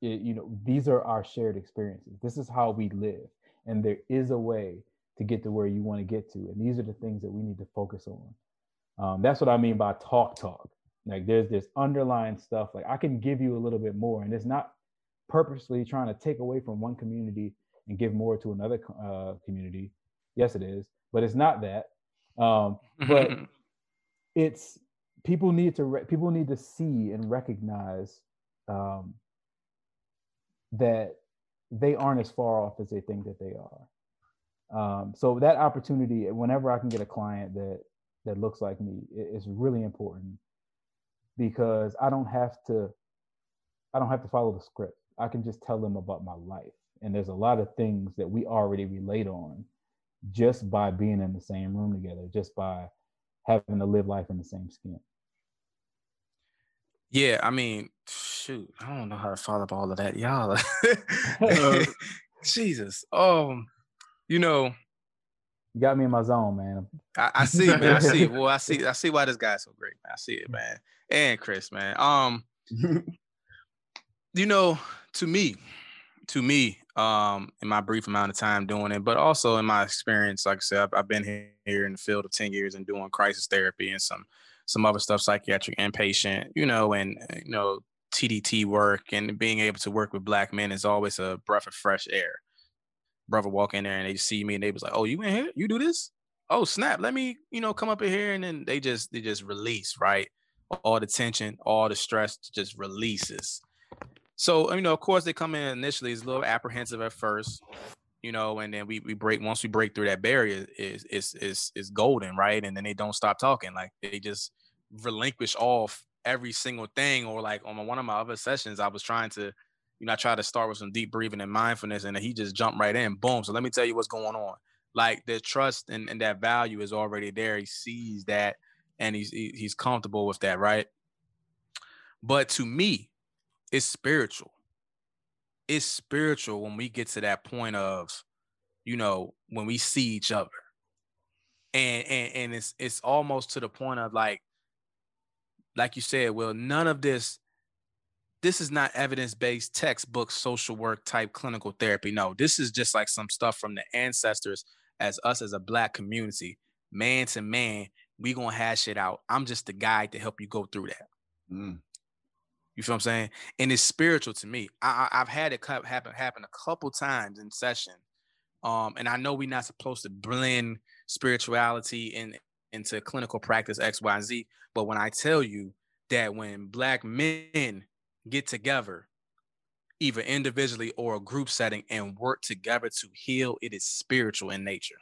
It, you know these are our shared experiences. This is how we live. And there is a way to get to where you want to get to. And these are the things that we need to focus on. Um, that's what i mean by talk talk. Like there's this underlying stuff. Like i can give you a little bit more. And it's not purposely trying to take away from one community and give more to another uh, community. Yes it is. But it's not that um, but it's people need to re- people need to see and recognize um, that they aren't as far off as they think that they are. Um, so that opportunity, whenever I can get a client that that looks like me, is really important because I don't have to I don't have to follow the script. I can just tell them about my life. And there's a lot of things that we already relate on just by being in the same room together, just by having to live life in the same skin. Yeah, I mean, shoot, I don't know how to follow up all of that, y'all. uh, Jesus, um, you know, you got me in my zone, man. I, I see, man. I see. Well, I see. I see why this guy's so great, man. I see it, man. And Chris, man. Um, you know, to me, to me, um, in my brief amount of time doing it, but also in my experience, like I said, I've, I've been here in the field of ten years and doing crisis therapy and some some other stuff, psychiatric inpatient, you know, and uh, you know, TDT work and being able to work with black men is always a breath of fresh air. Brother walk in there and they see me and they was like, "Oh, you in here? You do this? oh snap, let me, you know, come up in here and then they just they just release, right? All the tension, all the stress just releases. So, uh, you know, of course they come in initially it's a little apprehensive at first, you know, and then we we break once we break through that barrier is is is is golden, right? And then they don't stop talking. Like they just relinquish off every single thing. Or like on one of my other sessions, I was trying to, you know, I tried to start with some deep breathing and mindfulness, and he just jumped right in. Boom. So let me tell you what's going on like the trust and, and that value is already there. He sees that and he's he's comfortable with that, right? But to me, it's spiritual. It's spiritual when we get to that point of, you know, when we see each other. And and, and it's it's almost to the point of like, like you said, well, none of this this is not evidence-based textbook social work type clinical therapy. No, this is just like some stuff from the ancestors as us as a black community, man to man, we gonna hash it out. I'm just the guide to help you go through that. Mm. You feel what I'm saying? And it's spiritual to me. I, have had it happen happen a couple times in session. Um, and I know we're not supposed to blend spirituality in into clinical practice X, Y, and Z. But when I tell you that when black men get together either individually or a group setting and work together to heal, it is spiritual in nature.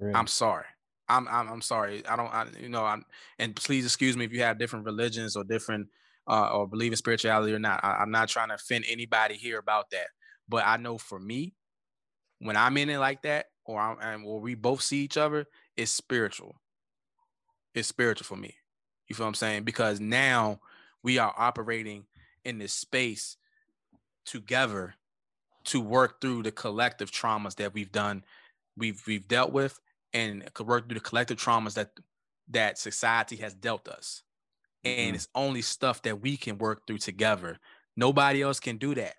Really? I'm sorry. I'm, I'm I'm sorry. I don't I, you know I'm and please excuse me if you have different religions or different uh, or believe in spirituality or not. I, I'm not trying to offend anybody here about that. But I know for me, when I'm in it like that, or I'm and or we both see each other, it's spiritual. It's spiritual for me. You feel what I'm saying? Because now we are operating in this space together to work through the collective traumas that we've done, we've we've dealt with, and work through the collective traumas that that society has dealt us. And mm-hmm. it's only stuff that we can work through together. Nobody else can do that.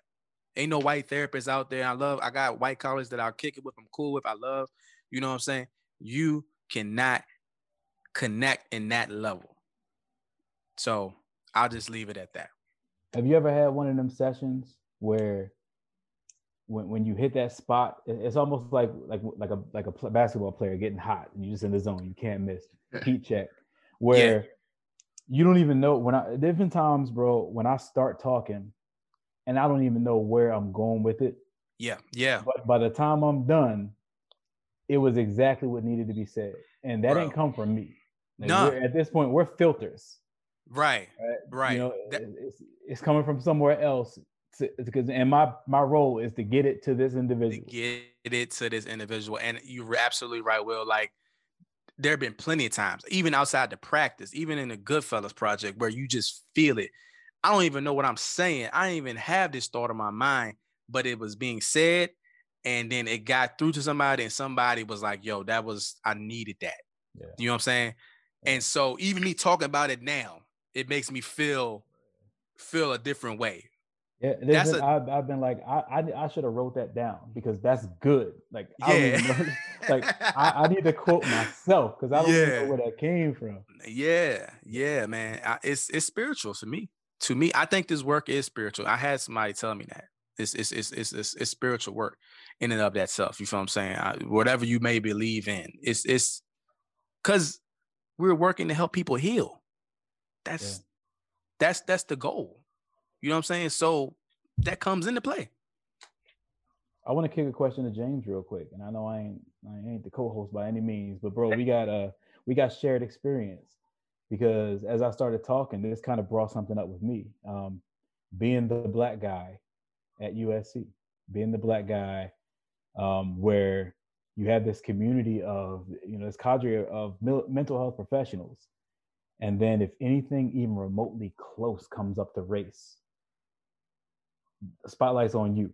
Ain't no white therapists out there. I love, I got white colleagues that I'll kick it with, I'm cool with, I love, you know what I'm saying? You cannot connect in that level. So I'll just leave it at that. Have you ever had one of them sessions where when, when you hit that spot, it's almost like like like a like a basketball player getting hot and you're just in the zone, you can't miss. Heat check, where yeah. You don't even know when I different times, bro. When I start talking, and I don't even know where I'm going with it. Yeah, yeah. But by the time I'm done, it was exactly what needed to be said, and that bro. ain't come from me. Like no. At this point, we're filters. Right. Right. right. You know, that, it's, it's coming from somewhere else because and my my role is to get it to this individual. get it to this individual, and you're absolutely right, Will. Like there have been plenty of times, even outside the practice, even in the Goodfellas project, where you just feel it. I don't even know what I'm saying. I didn't even have this thought in my mind, but it was being said, and then it got through to somebody, and somebody was like, "Yo, that was I needed that." Yeah. You know what I'm saying? And so even me talking about it now, it makes me feel feel a different way yeah, that's been, a, I've, I've been like, I I, I should have wrote that down because that's good. Like, yeah. I like I, I, need to quote myself because I don't yeah. know where that came from. Yeah, yeah, man. I, it's it's spiritual to me. To me, I think this work is spiritual. I had somebody tell me that it's it's it's it's, it's, it's spiritual work in and of that self. You feel what I'm saying? I, whatever you may believe in, it's it's because we're working to help people heal. That's yeah. that's that's the goal you know what I'm saying? So that comes into play. I want to kick a question to James real quick, and I know I ain't I ain't the co-host by any means, but bro, we got uh we got shared experience because as I started talking, this kind of brought something up with me. Um, being the black guy at USC, being the black guy, um, where you have this community of you know this cadre of mental health professionals, and then if anything even remotely close comes up to race, spotlight's on you,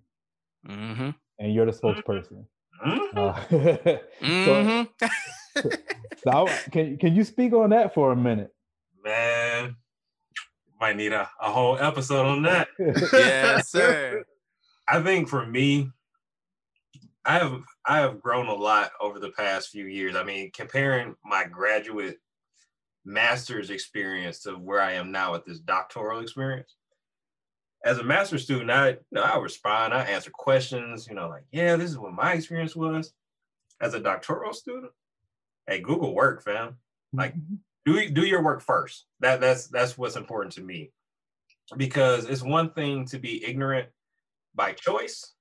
mm-hmm. and you're the spokesperson. Mm-hmm. Uh, mm-hmm. so, so I, can can you speak on that for a minute? Man, might need a, a whole episode on that. yes, sir. I think for me, I have I have grown a lot over the past few years. I mean, comparing my graduate master's experience to where I am now with this doctoral experience, as a master student, I you know, I respond, I answer questions, you know, like, yeah, this is what my experience was. As a doctoral student, hey, Google work, fam. Like mm-hmm. do do your work first. That that's that's what's important to me. Because it's one thing to be ignorant by choice,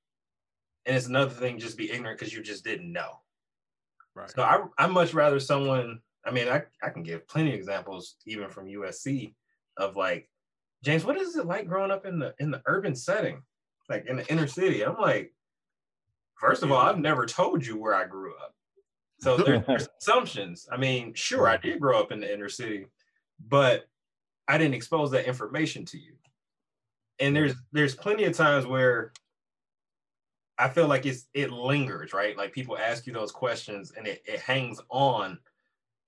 and it's another thing just be ignorant because you just didn't know. Right. So I I much rather someone. I mean, I I can give plenty of examples even from USC of like James, what is it like growing up in the in the urban setting, like in the inner city? I'm like, first of all, I've never told you where I grew up. So there, there's assumptions. I mean, sure, I did grow up in the inner city, but I didn't expose that information to you. And there's there's plenty of times where I feel like it's it lingers, right? Like people ask you those questions and it, it hangs on.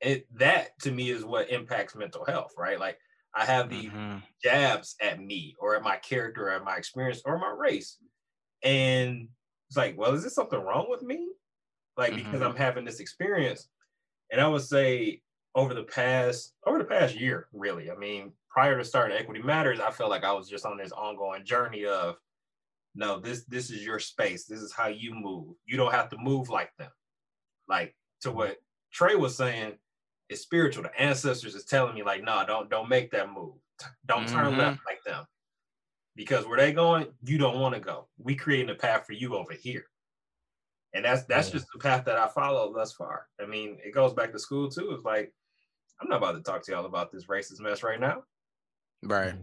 It that to me is what impacts mental health, right? Like I have these Mm-hmm. jabs at me or at my character, or at my experience, or my race. And it's like, well, is this something wrong with me? Like because Mhm. I'm having this experience. And I would say over the past over the past year, really. I mean, prior to starting Equity Matters, I felt like I was just on this ongoing journey of no, this this is your space. This is how you move. You don't have to move like them. Like to what Trey was saying, it's spiritual. The ancestors is telling me like, no, don't don't make that move. Don't turn Mhm. left like them. Because where they going, you don't want to go. We creating a path for you over here. And that's that's Yeah. just the path that I follow thus far. I mean, it goes back to school too. It's like, I'm not about to talk to y'all about this racist mess right now. Right.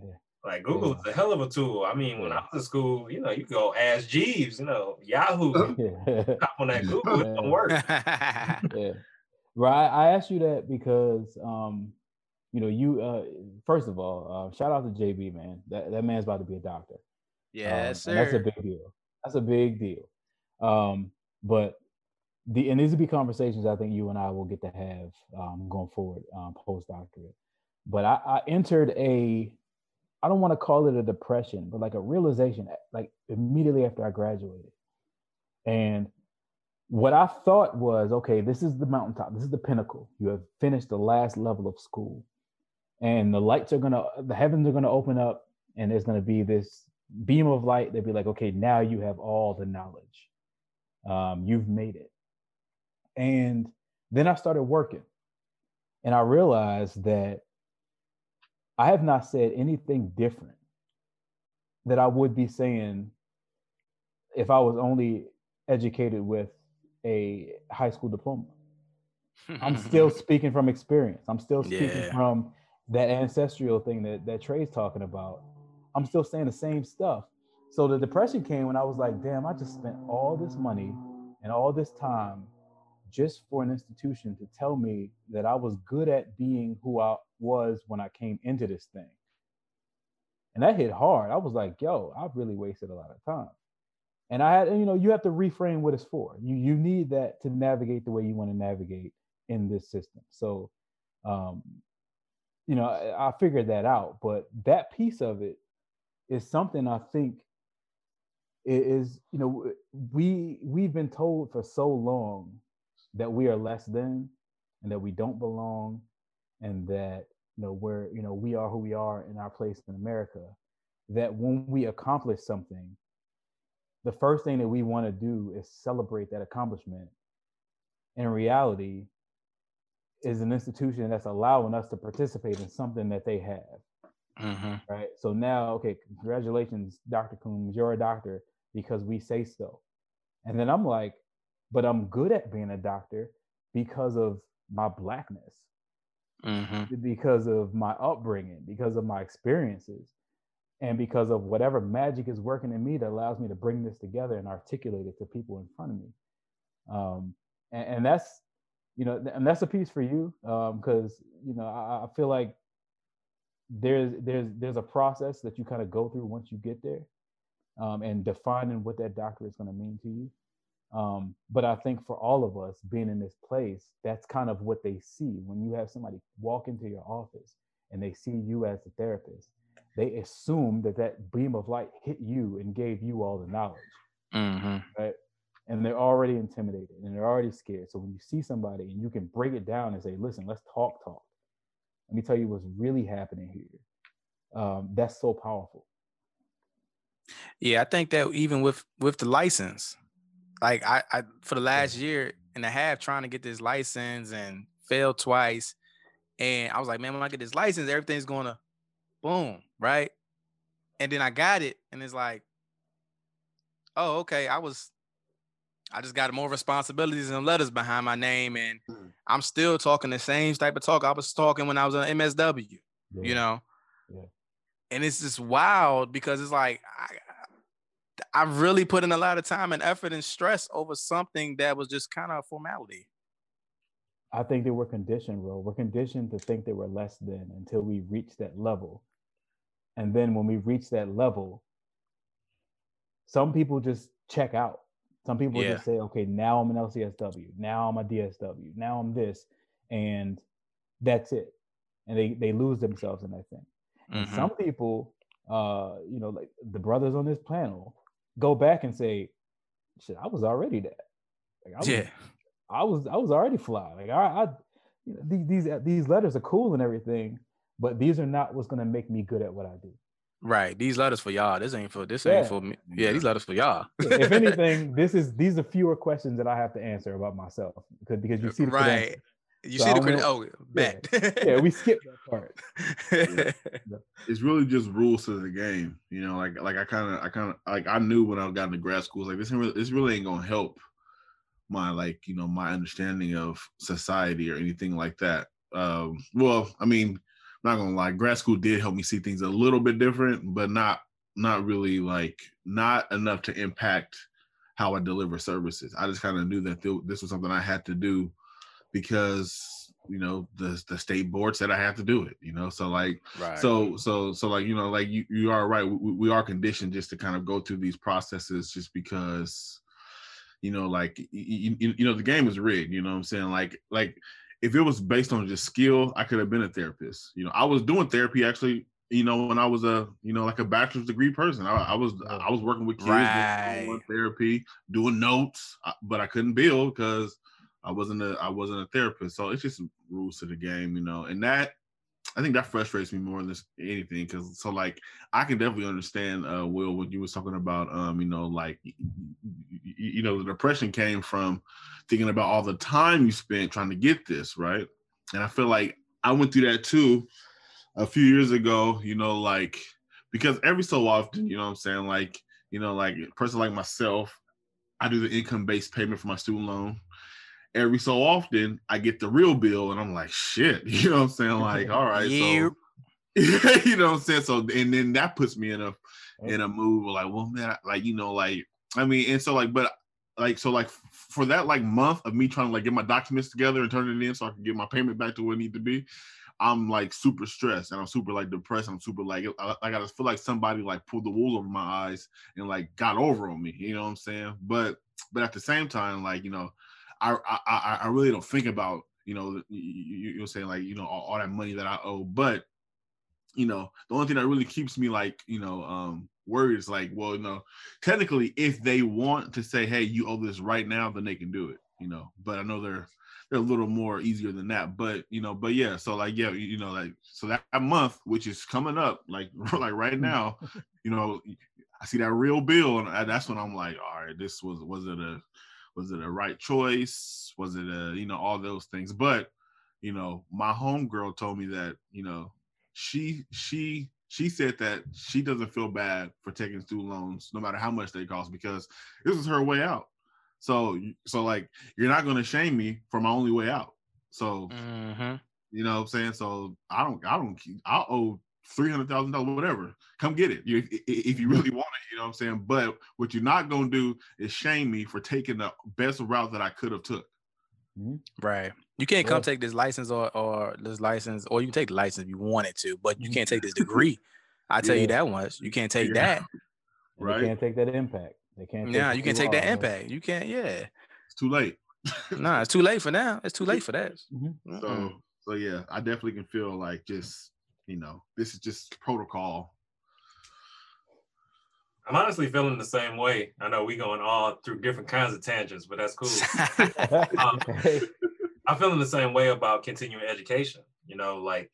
Like Google is a hell of a tool. I mean, when I was in school, you know, you go ask Jeeves, you know, Yahoo, Yeah. hop on that Google, it don't work. yeah. Right. I asked you that because um, you know, you uh first of all, uh, shout out to JB, man. That that man's about to be a doctor. Um, yes, and that's a big deal. That's a big deal. Um, but the and these will be conversations I think you and I will get to have um, going forward um, post doctorate. But I, I entered a, I don't want to call it a depression, but like a realization, like immediately after I graduated, and what I thought was, okay, this is the mountaintop, this is the pinnacle. You have finished the last level of school, and the lights are gonna, the heavens are gonna open up, and there's gonna be this beam of light. They'd be like, okay, now you have all the knowledge. Um, you've made it. And then I started working, and I realized that I have not said anything different that I would be saying if I was only educated with a high school diploma. I'm still speaking from experience. I'm still speaking Yeah. from that ancestral thing that, that Trey's talking about. I'm still saying the same stuff. So the depression came when I was like, damn, I just spent all this money and all this time just for an institution to tell me that I was good at being who I was when I came into this thing. And that hit hard. I was like, yo, I've really wasted a lot of time. And I had, you know, you have to reframe what it's for. You you need that to navigate the way you want to navigate in this system. So, um, you know, I, I figured that out. But that piece of it is something I think is, you know, we we've been told for so long that we are less than, and that we don't belong, and that you know we're you know we are who we are in our place in America. That when we accomplish something, the first thing that we want to do is celebrate that accomplishment. In reality, is an institution that's allowing us to participate in something that they have, hmm right? So now, okay, congratulations, Dr. Coombs, you're a doctor because we say so. And then I'm like, but I'm good at being a doctor because of my blackness, hmm because of my upbringing, because of my experiences, and because of whatever magic is working in me that allows me to bring this together and articulate it to people in front of me. Um, and, and that's, you know, and that's a piece for you because you know I, I feel like there's there's there's a process that you kind of go through once you get there, um, and defining what that doctor is going to mean to you. Um, but I think for all of us being in this place, that's kind of what they see when you have somebody walk into your office and they see you as a therapist. They assume that that beam of light hit you and gave you all the knowledge, hmm right? And they're already intimidated and they're already scared. So when you see somebody and you can break it down and say, "Listen, let's talk, talk." Let me tell you what's really happening here. Um, that's so powerful. Yeah, I think that even with with the license, like I, I for the last year, and a half trying to get this license and failed twice. And I was like, man, when I get this license, everything's gonna boom, right? And then I got it, and it's like, oh, okay, I was I just got more responsibilities and letters behind my name, and Mm. I'm still talking the same type of talk I was talking when I was on MSW. Yeah. You know, Yeah. and it's just wild because it's like I, I really put in a lot of time and effort and stress over something that was just kind of a formality. I think they were conditioned, bro. We're conditioned to think they were less than until we reach that level. And then when we reach that level, some people just check out. Some people Yeah. just say, okay, now I'm an LCSW, now I'm a DSW, now I'm this, and that's it. And they they lose themselves in that thing. And Mhm. some people, uh, you know, like the brothers on this panel, go back and say, shit, I was already that. Like I was, Yeah, I was I was already fly. Like I, I you know, these these these letters are cool and everything, but these are not what's gonna make me good at what I do. right. These letters for y'all. This ain't for this Yeah. ain't for me. Yeah, these letters for y'all. if anything, this is these are fewer questions that I have to answer about myself because because you see the right. credentials. You So see I the don't credit. Oh, bet. Yeah, we skipped that part. it's really just rules to the game. You know, like like I kind of I kind of like I knew when I got into grad school, like this ain't really, this really ain't gonna help my like you know my understanding of society or anything like that. Um, well, I mean, I'm not gonna lie, grad school did help me see things a little bit different, but not not really like not enough to impact how I deliver services. I just kind of knew that th- this was something I had to do because you know the the state board said I had to do it. You know, so like right. so so so like you know like you, you are right we, we are conditioned just to kind of go through these processes just because you know like you, you, you know the game is rigged you know what i'm saying like like if it was based on just skill i could have been a therapist. You know i was doing therapy actually you know when i was a you know like a bachelor's degree person. I, I was i was working with kids doing therapy doing notes uh, but i couldn't bill because i wasn't a i wasn't a therapist. So it's just rules to the game you know and that I think that frustrates me more than anything because so like I can definitely understand uh Will what you was talking about um you know like y- y- y- you know the depression came from thinking about all the time you spent trying to get this right? And I feel like I went through that too a few years ago you know like because every so often you know what I'm saying like you know like a person like myself I do the income based payment for my student loan every so often I get the real bill and I'm like, shit, you know what I'm saying? Like, all right, so you know what I'm saying? So and then that puts me in a in a mood where like, well, man, like you know, like I mean, and so like, but like so like for that like month of me trying to like get my documents together and turn it in so I can get my payment back to where it need to be. I'm like super stressed and I'm super like depressed. I'm super like I, I gotta feel like somebody like pulled the wool over my eyes and like got over on me. You know what I'm saying? But but at the same time, like you know, I I I, really don't think about you know you, you, you're saying like you know all, all that money that I owe, but you know the only thing that really keeps me like you know um worried is like well you know technically if they want to say hey you owe this right now then they can do it you know but I know they're they're a little more easier than that but you know but yeah so like yeah you, you know like so that, that month which is coming up like like right now you know I see that real bill and I- that's when I'm like all right this was was it a was it a right choice? Was it a you know all those things? But you know my homegirl told me that you know she she she said that she doesn't feel bad for taking student loans no matter how much they cost because this is her way out. So so like you're not going to shame me for my only way out. So Mhm. you know what i'm saying? So i don't i don't i owe three hundred thousand dollars, whatever. Come get it. You, if, if you really want it, you know what I'm saying. But what you're not gonna do is shame me for taking the best route that I could have took. Right. You can't come Yeah. take this license or or this license, or you can take the license if you wanted to, but you can't take this degree. I tell you that once. You can't take Yeah. that. Right. They can't take that impact. They can't. Yeah, you can't take that impact. You can't. Yeah. It's too late. Nah, it's too late for now. It's too late for that. Mhm. Mm-mm. So so yeah, I definitely can feel like just you know this is just protocol. I'm honestly feeling the same way. I know we going all through different kinds of tangents, but that's cool. Um, I'm feeling the same way about continuing education. You know, like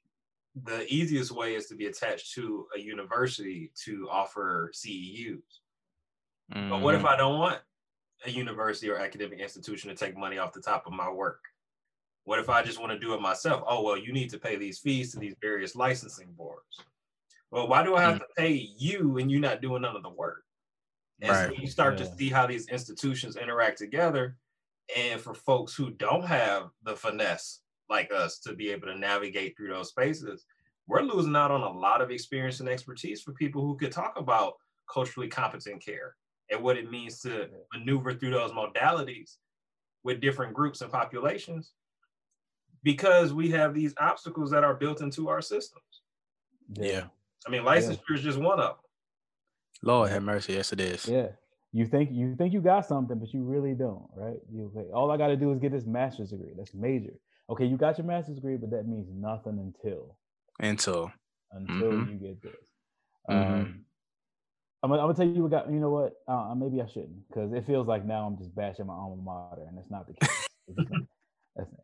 the easiest way is to be attached to a university to offer CEUs. But what if Mhm. I don't want a university or academic institution to take money off the top of my work? What if I just want to do it myself? Oh, well, you need to pay these fees to these various licensing boards. Well, why do I have mm. to pay you and you're not doing none of the work? And right. so you start yeah. to see how these institutions interact together. And for folks who don't have the finesse like us to be able to navigate through those spaces, we're losing out on a lot of experience and expertise for people who could talk about culturally competent care and what it means to maneuver through those modalities with different groups and populations because we have these obstacles that are built into our systems. Yeah. I mean, licensure yeah. is just one of them. Lord have mercy. Yes, it is. Yeah. You think you think you got something, but you really don't, right? You all I got to do is get this master's degree. That's major. Okay, you got your master's degree, but that means nothing until until until mm-hmm. you get this. Mm-hmm. Um, I'm, gonna, I'm gonna tell you what got. You know what? Uh, maybe I shouldn't because it feels like now I'm just bashing my alma mater, and it's not the case.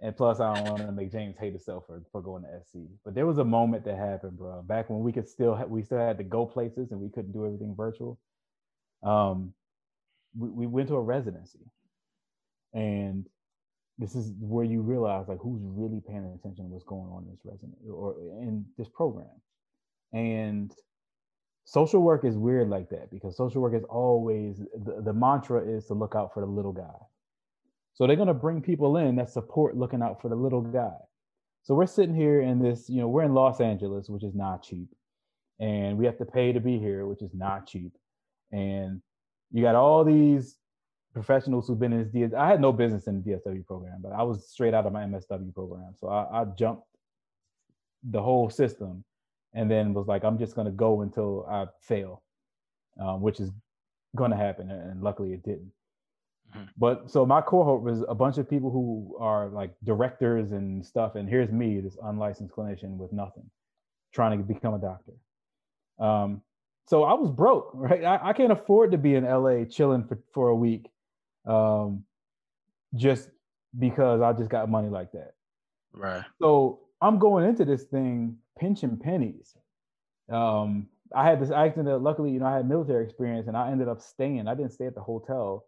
and plus, I don't want to make James hate himself for, for going to SC. But there was a moment that happened, bro. Back when we could still ha- we still had to go places and we couldn't do everything virtual. Um, we, we went to a residency, and this is where you realize like who's really paying attention to what's going on in this resident or in this program. And social work is weird like that because social work is always the, the mantra is to look out for the little guy so they're going to bring people in that support looking out for the little guy. So we're sitting here in this, you know, we're in Los Angeles, which is not cheap. And we have to pay to be here, which is not cheap. And you got all these professionals who've been in this DS. I had no business in the DSW program, but I was straight out of my MSW program. So I, I jumped the whole system and then was like, I'm just going to go until I fail, um, which is going to happen. And luckily it didn't. Mm-hmm. But so my cohort was a bunch of people who are like directors and stuff, and here's me, this unlicensed clinician with nothing, trying to become a doctor. Um, so I was broke, right? I, I, can't afford to be in LA chilling for, for a week, um, just because I just got money like that. Right. So I'm going into this thing pinching pennies. Um, I had this accident. That luckily, you know, I had military experience, and I ended up staying. I didn't stay at the hotel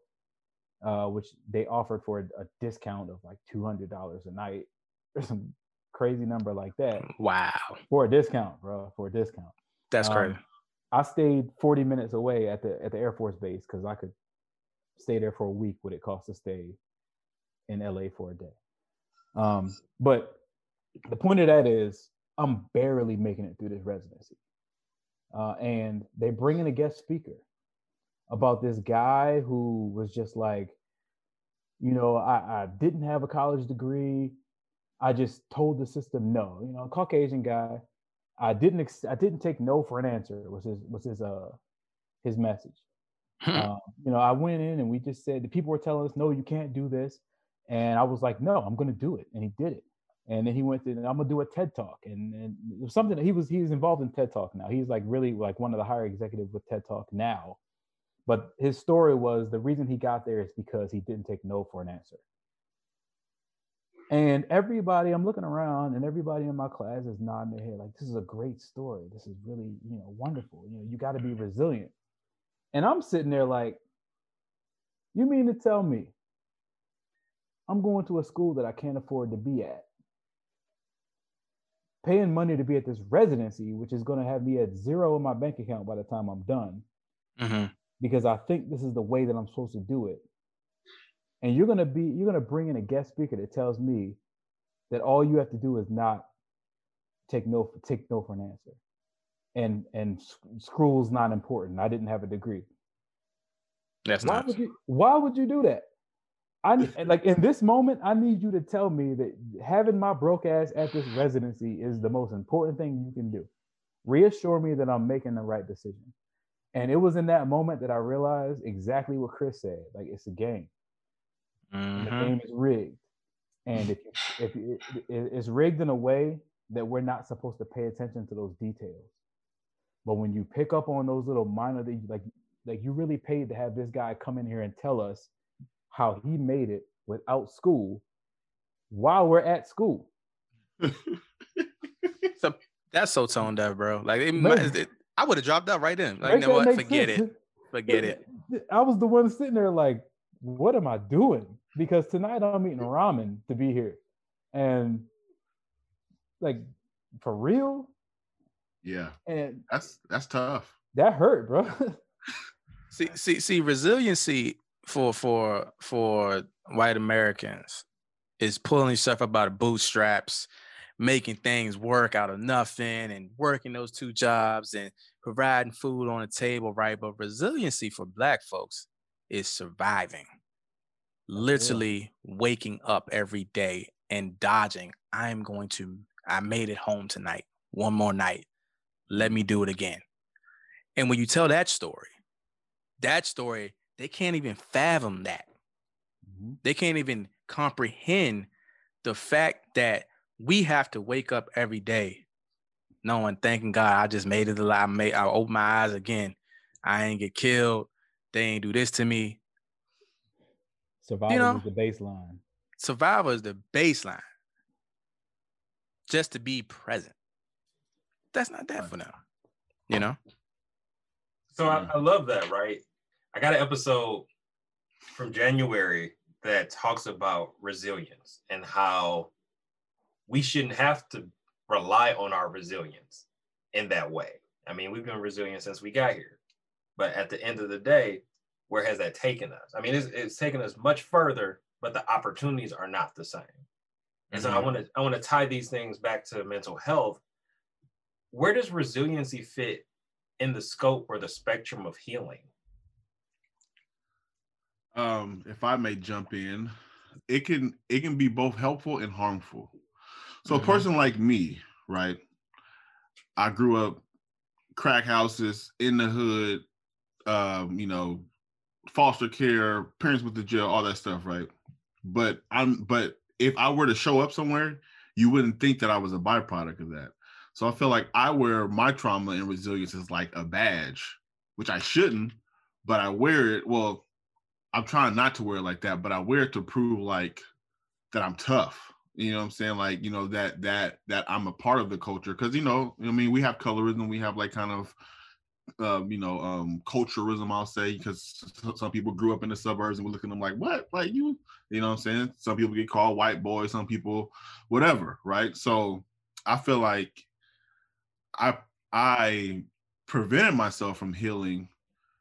uh, which they offered for a, a discount of like two hundred dollars a night or some crazy number like that. Wow! For a discount, bro. For a discount. That's um, crazy. I stayed forty minutes away at the at the Air Force base because I could stay there for a week. What it cost to stay in LA for a day. Um, but the point of that is, I'm barely making it through this residency, uh, and they bring in a guest speaker about this guy who was just like, you know, I, I didn't have a college degree. I just told the system no. You know, Caucasian guy. I didn't ex- I didn't take no for an answer. Was his was his uh his message. uh, you know, I went in and we just said the people were telling us no, you can't do this, and I was like, no, I'm going to do it, and he did it. And then he went to, I'm gonna do a TED talk, and and it was something that he was he's involved in TED talk now. He's like really like one of the higher executives with TED talk now. But his story was the reason he got there is because he didn't take no for an answer. And everybody, I'm looking around, and everybody in my class is nodding their head like, "This is a great story. This is really, you know, wonderful. You know, you got to be resilient." And I'm sitting there like, "You mean to tell me I'm going to a school that I can't afford to be at, paying money to be at this residency, which is going to have me at zero in my bank account by the time I'm done, mm-hmm because I think this is the way that I'm supposed to do it. And you're gonna be you're gonna bring in a guest speaker that tells me that all you have to do is not take no for take no for an answer. And and school's not important. I didn't have a degree. That's not why nice. would you why would you do that? I like in this moment, I need you to tell me that having my broke ass at this residency is the most important thing you can do. Reassure me that I'm making the right decision. And it was in that moment that I realized exactly what Chris said. Like it's a game. Mm-hmm. The game is rigged, and if if it, it's rigged in a way that we're not supposed to pay attention to those details. But when you pick up on those little minor, things, like like you really paid to have this guy come in here and tell us how he made it without school while we're at school. so that's so toned up, bro. Like it, it, I would have dropped out right then. Like, you know what? Forget sense. it. Forget it. I was the one sitting there like, what am I doing? Because tonight I'm eating ramen to be here. And like for real? Yeah. And That's that's tough. that hurt, bro. See, see, see, resiliency for for for white Americans is pulling yourself up out of bootstraps, making things work out of nothing, and working those two jobs and providing food on the table, right? But resiliency for black folks is surviving, literally waking up every day and dodging. I'm going to, I made it home tonight, one more night. Let me do it again. And when you tell that story, that story, they can't even fathom that. Mhm. They can't even comprehend the fact that we have to wake up every day knowing, thanking God, I just made it alive. I made I opened my eyes again. I ain't get killed. They ain't do this to me. Survival know- is the baseline. Survival is the baseline. Just to be present. That's not that for now. You know? So I, I love that, right? I got an episode from January that talks about resilience and how we shouldn't have to rely on our resilience in that way. I mean, we've been resilient since we got here, but at the end of the day, where has that taken us? I mean, it's, it's taken us much further, but the opportunities are not the same. And so I Mhm. want to I want to tie these things back to mental health. Where does resiliency fit in the scope or the spectrum of healing? um if i may jump in it can it can be both helpful and harmful so Mhm. a person like me right i grew up crack houses in the hood um you know foster care parents with the jail all that stuff right but i'm but if i were to show up somewhere you wouldn't think that i was a byproduct of that so i feel like i wear my trauma and resilience as like a badge which i shouldn't but i wear it well I'm trying not to wear it like that, but I wear it to prove like that I'm tough. You know what I'm saying? Like, you know, that that that I'm a part of the culture. Cause you know, I mean, we have colorism, we have like kind of um, you know, um culturism, I'll say, because some people grew up in the suburbs and we look at them like, what? Like you, you know what I'm saying? Some people get called white boys, some people whatever, right? So I feel like I I prevented myself from healing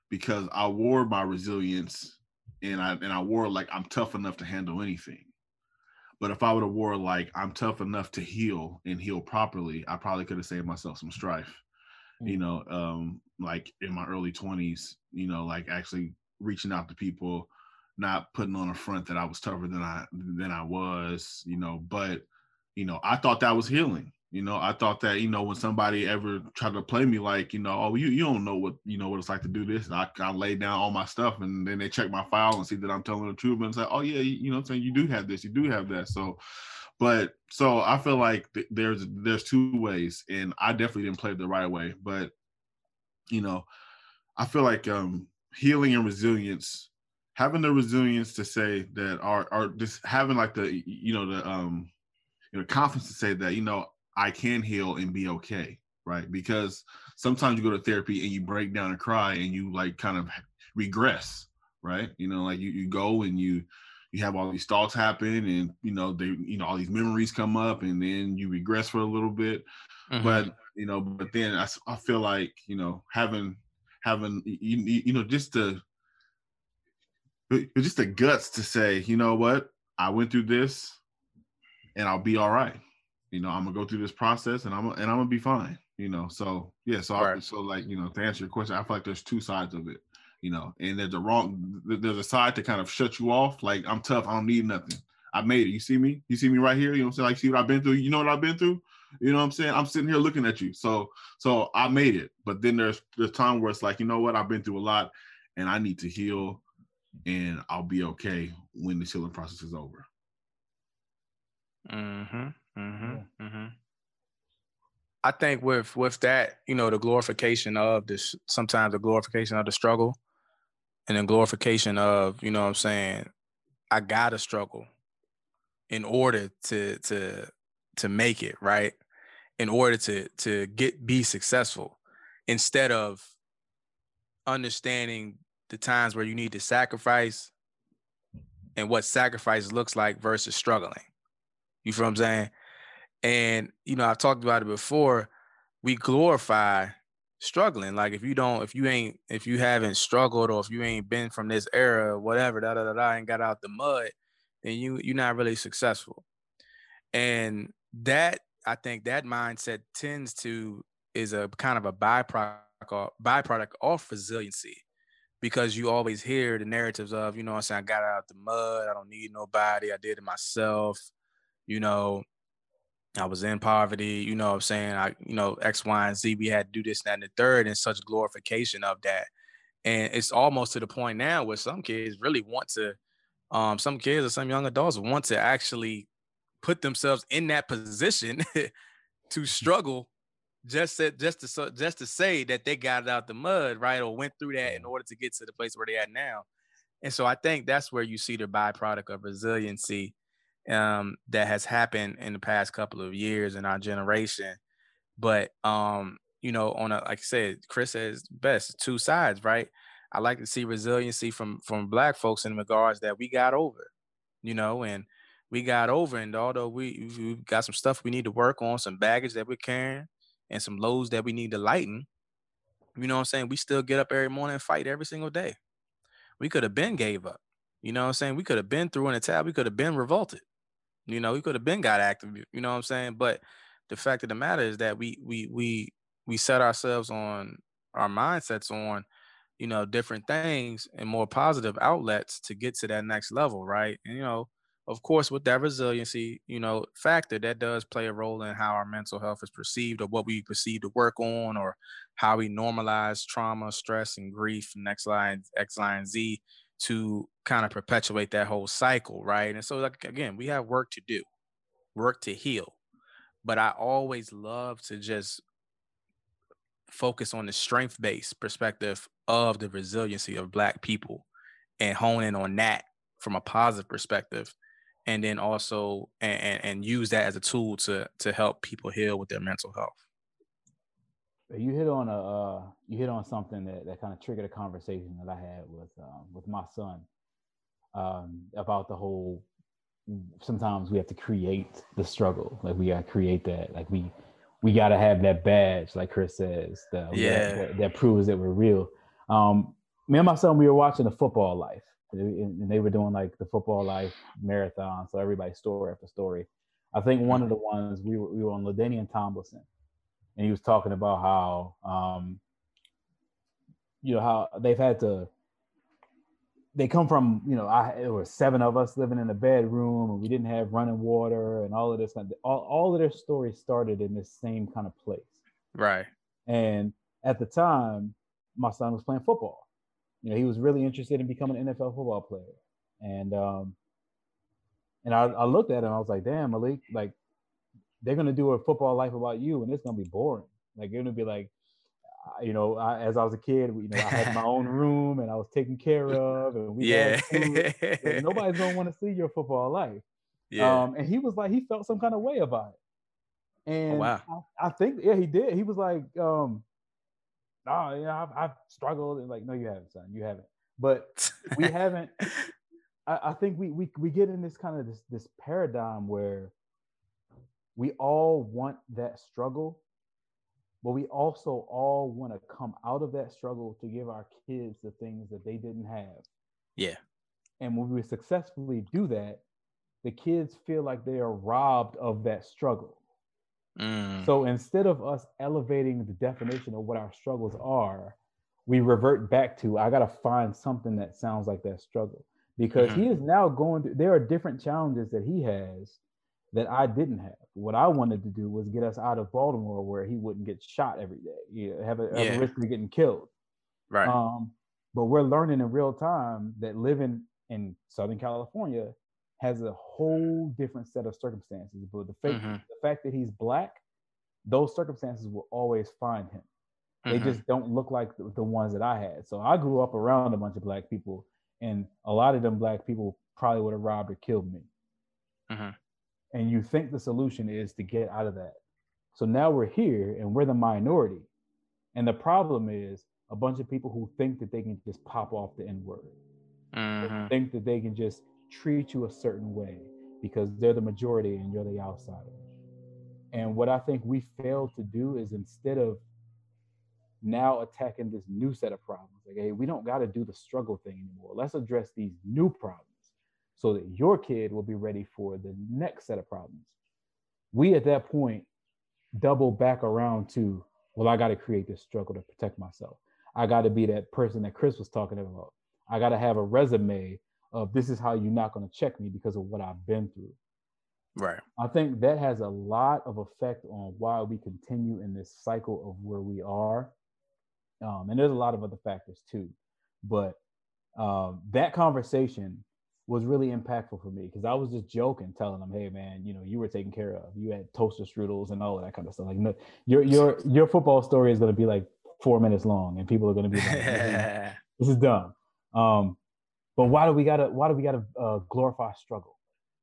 because I wore my resilience and I and I wore like I'm tough enough to handle anything. But if I would have wore like I'm tough enough to heal and heal properly, I probably could have saved myself some strife. You Mm. know, um, like in my early 20s, you know, like actually reaching out to people, not putting on a front that I was tougher than I than I was, you know, but you know, I thought that was healing. You know, I thought that, you know, when somebody ever tried to play me like, you know, oh, you you don't know what you know what it's like to do this. I, I lay down all my stuff and then they check my file and see that I'm telling the truth and say, oh yeah, you, you know I'm saying? You do have this, you do have that. So but so I feel like th- there's there's two ways and I definitely didn't play the right way. But you know, I feel like um healing and resilience, having the resilience to say that are are just having like the you know the um you know confidence to say that you know I can heal and be okay, right? Because sometimes you go to therapy and you break down and cry and you like kind of regress, right? You know, like you you go and you you have all these thoughts happen and you know they you know all these memories come up and then you regress for a little bit Mhm. but you know but then I, I feel like you know having having you, you you know just the just the guts to say you know what i went through this and i'll be all right you know i'm gonna go through this process and i'm and i'm gonna be fine you know? So yeah so I, so like you know to answer your question i feel like there's two sides of it you know? And there's a wrong there's a side to kind of shut you off like i'm tough i don't need nothing. I made it you see me? You see me right here? You know what i'm saying? Like see what i've been through? You know what i've been through? You know what i'm saying? I'm sitting here looking at you. So so i made it but then there's there's time where it's like you know what? I've been through a lot and i need to heal and i'll be okay when the healing process is over. Mm-hmm. Mm-hmm. Mm-hmm. I think with with that, you know, the glorification of this sometimes the glorification of the struggle and the glorification of, you know what I'm saying, I gotta struggle in order to to to make it, right? In order to to get be successful instead of understanding the times where you need to sacrifice and what sacrifice looks like versus struggling. You feel what I'm saying? And you know, I've talked about it before. We glorify struggling. Like if you don't, if you ain't, if you haven't struggled or if you ain't been from this era, whatever, da da da da, and got out the mud, then you you're not really successful. And that I think that mindset tends to is a kind of a byproduct byproduct of resiliency because you always hear the narratives of, you know I'm saying, I got out the mud, I don't need nobody, I did it myself, you know, I was in poverty, you know what I'm saying? I, you know, X, Y, and Z, we had to do this, that, and the third, and such glorification of that. And it's almost to the point now where some kids really want to, um, some kids or some young adults want to actually put themselves in that position to struggle just to, just to just to say that they got it out the mud, right, or went through that in order to get to the place where they at now. And so I think that's where you see the byproduct of resiliency um, that has happened in the past couple of years in our generation. But um, you know, on a like I said, Chris says best two sides, right? I like to see resiliency from from black folks in regards that we got over, you know, and we got over. And although we we got some stuff we need to work on, some baggage that we're carrying, and some lows that we need to lighten, you know what I'm saying? We still get up every morning and fight every single day. We could have been gave up. You know what I'm saying? We could have been through in a tab. We could have been revolted. You know, we could have been got active. You know what I'm saying? But the fact of the matter is that we we we we set ourselves on our mindsets on, you know, different things and more positive outlets to get to that next level, right? And you know, of course, with that resiliency, you know, factor that does play a role in how our mental health is perceived or what we perceive to work on or how we normalize trauma, stress, and grief, next line, X line Z to kind of perpetuate that whole cycle, right? And so like again, we have work to do, work to heal. But I always love to just focus on the strength-based perspective of the resiliency of black people and hone in on that from a positive perspective and then also and, and, and use that as a tool to to help people heal with their mental health you hit on a uh, you hit on something that, that kind of triggered a conversation that I had with um, with my son um, about the whole. Sometimes we have to create the struggle, like we gotta create that, like we we gotta have that badge, like Chris says, the, yeah, that, that, proves that we're real. Um, me and my son, we were watching the football life, and they were doing like the football life marathon. So everybody story after story. I think one of the ones we were we were on LaDainian Tomlinson, and he was talking about how um, you know how they've had to. They come from you know I it was seven of us living in a bedroom and we didn't have running water and all of this kind of, all all of their stories started in this same kind of place. Right. And at the time, my son was playing football you know, he was really interested in becoming an NFL football player. And um, and I, I looked at him, I was like, damn, Malik, like they're gonna do a football life about you, and it's gonna be boring. Like you're gonna be like, you know, I, as I was a kid, you know, I had my own room and I was taken care of, and we yeah, nobody's gonna want to see your football life. Yeah. Um, and he was like, he felt some kind of way about it. Oh, and oh, wow. I, I, think, yeah, he did. He was like, um, oh, yeah, I've, I've struggled. And like, no, you haven't, son. You haven't. But we haven't. I, I think we, we we get in this kind of this this paradigm where we all want that struggle, but we also all want to come out of that struggle to give our kids the things that they didn't have. Yeah. And when we successfully do that, the kids feel like they are robbed of that struggle. Mm. So instead of us elevating the definition of what our struggles are, we revert back to I got to find something that sounds like that struggle because mm-hmm. he is now going through there are different challenges that he has that I didn't have. What I wanted to do was get us out of Baltimore where he wouldn't get shot every day, you know, have, a, have a risk of getting killed. Right. Um, but we're learning in real time that living in Southern California has a whole different set of circumstances. But the fact, mm-hmm. the fact that he's black, those circumstances will always find him. They mm-hmm. just don't look like the, the, ones that I had. So I grew up around a bunch of black people, and a lot of them black people probably would have robbed or killed me. Mm-hmm. And you think the solution is to get out of that. So now we're here and we're the minority. And the problem is a bunch of people who think that they can just pop off the N word, mm-hmm. think that they can just treat you a certain way because they're the majority and you're the outsider. And what I think we fail to do is instead of now attacking this new set of problems, like, hey, we don't got to do the struggle thing anymore. Let's address these new problems so that your kid will be ready for the next set of problems. We at that point double back around to, well, I got to create this struggle to protect myself. I got to be that person that Chris was talking about. I got to have a resume of this is how you're not going to check me because of what I've been through. Right. I think that has a lot of effect on why we continue in this cycle of where we are. Um, and there's a lot of other factors too. But um, that conversation was really impactful for me because I was just joking, telling them, "Hey, man, you know, you were taken care of. You had toaster strudels and all of that kind of stuff. Like, no, your your your football story is going to be like four minutes long, and people are going to be like, "This is dumb." Um, but why do we gotta why do we gotta uh, glorify struggle?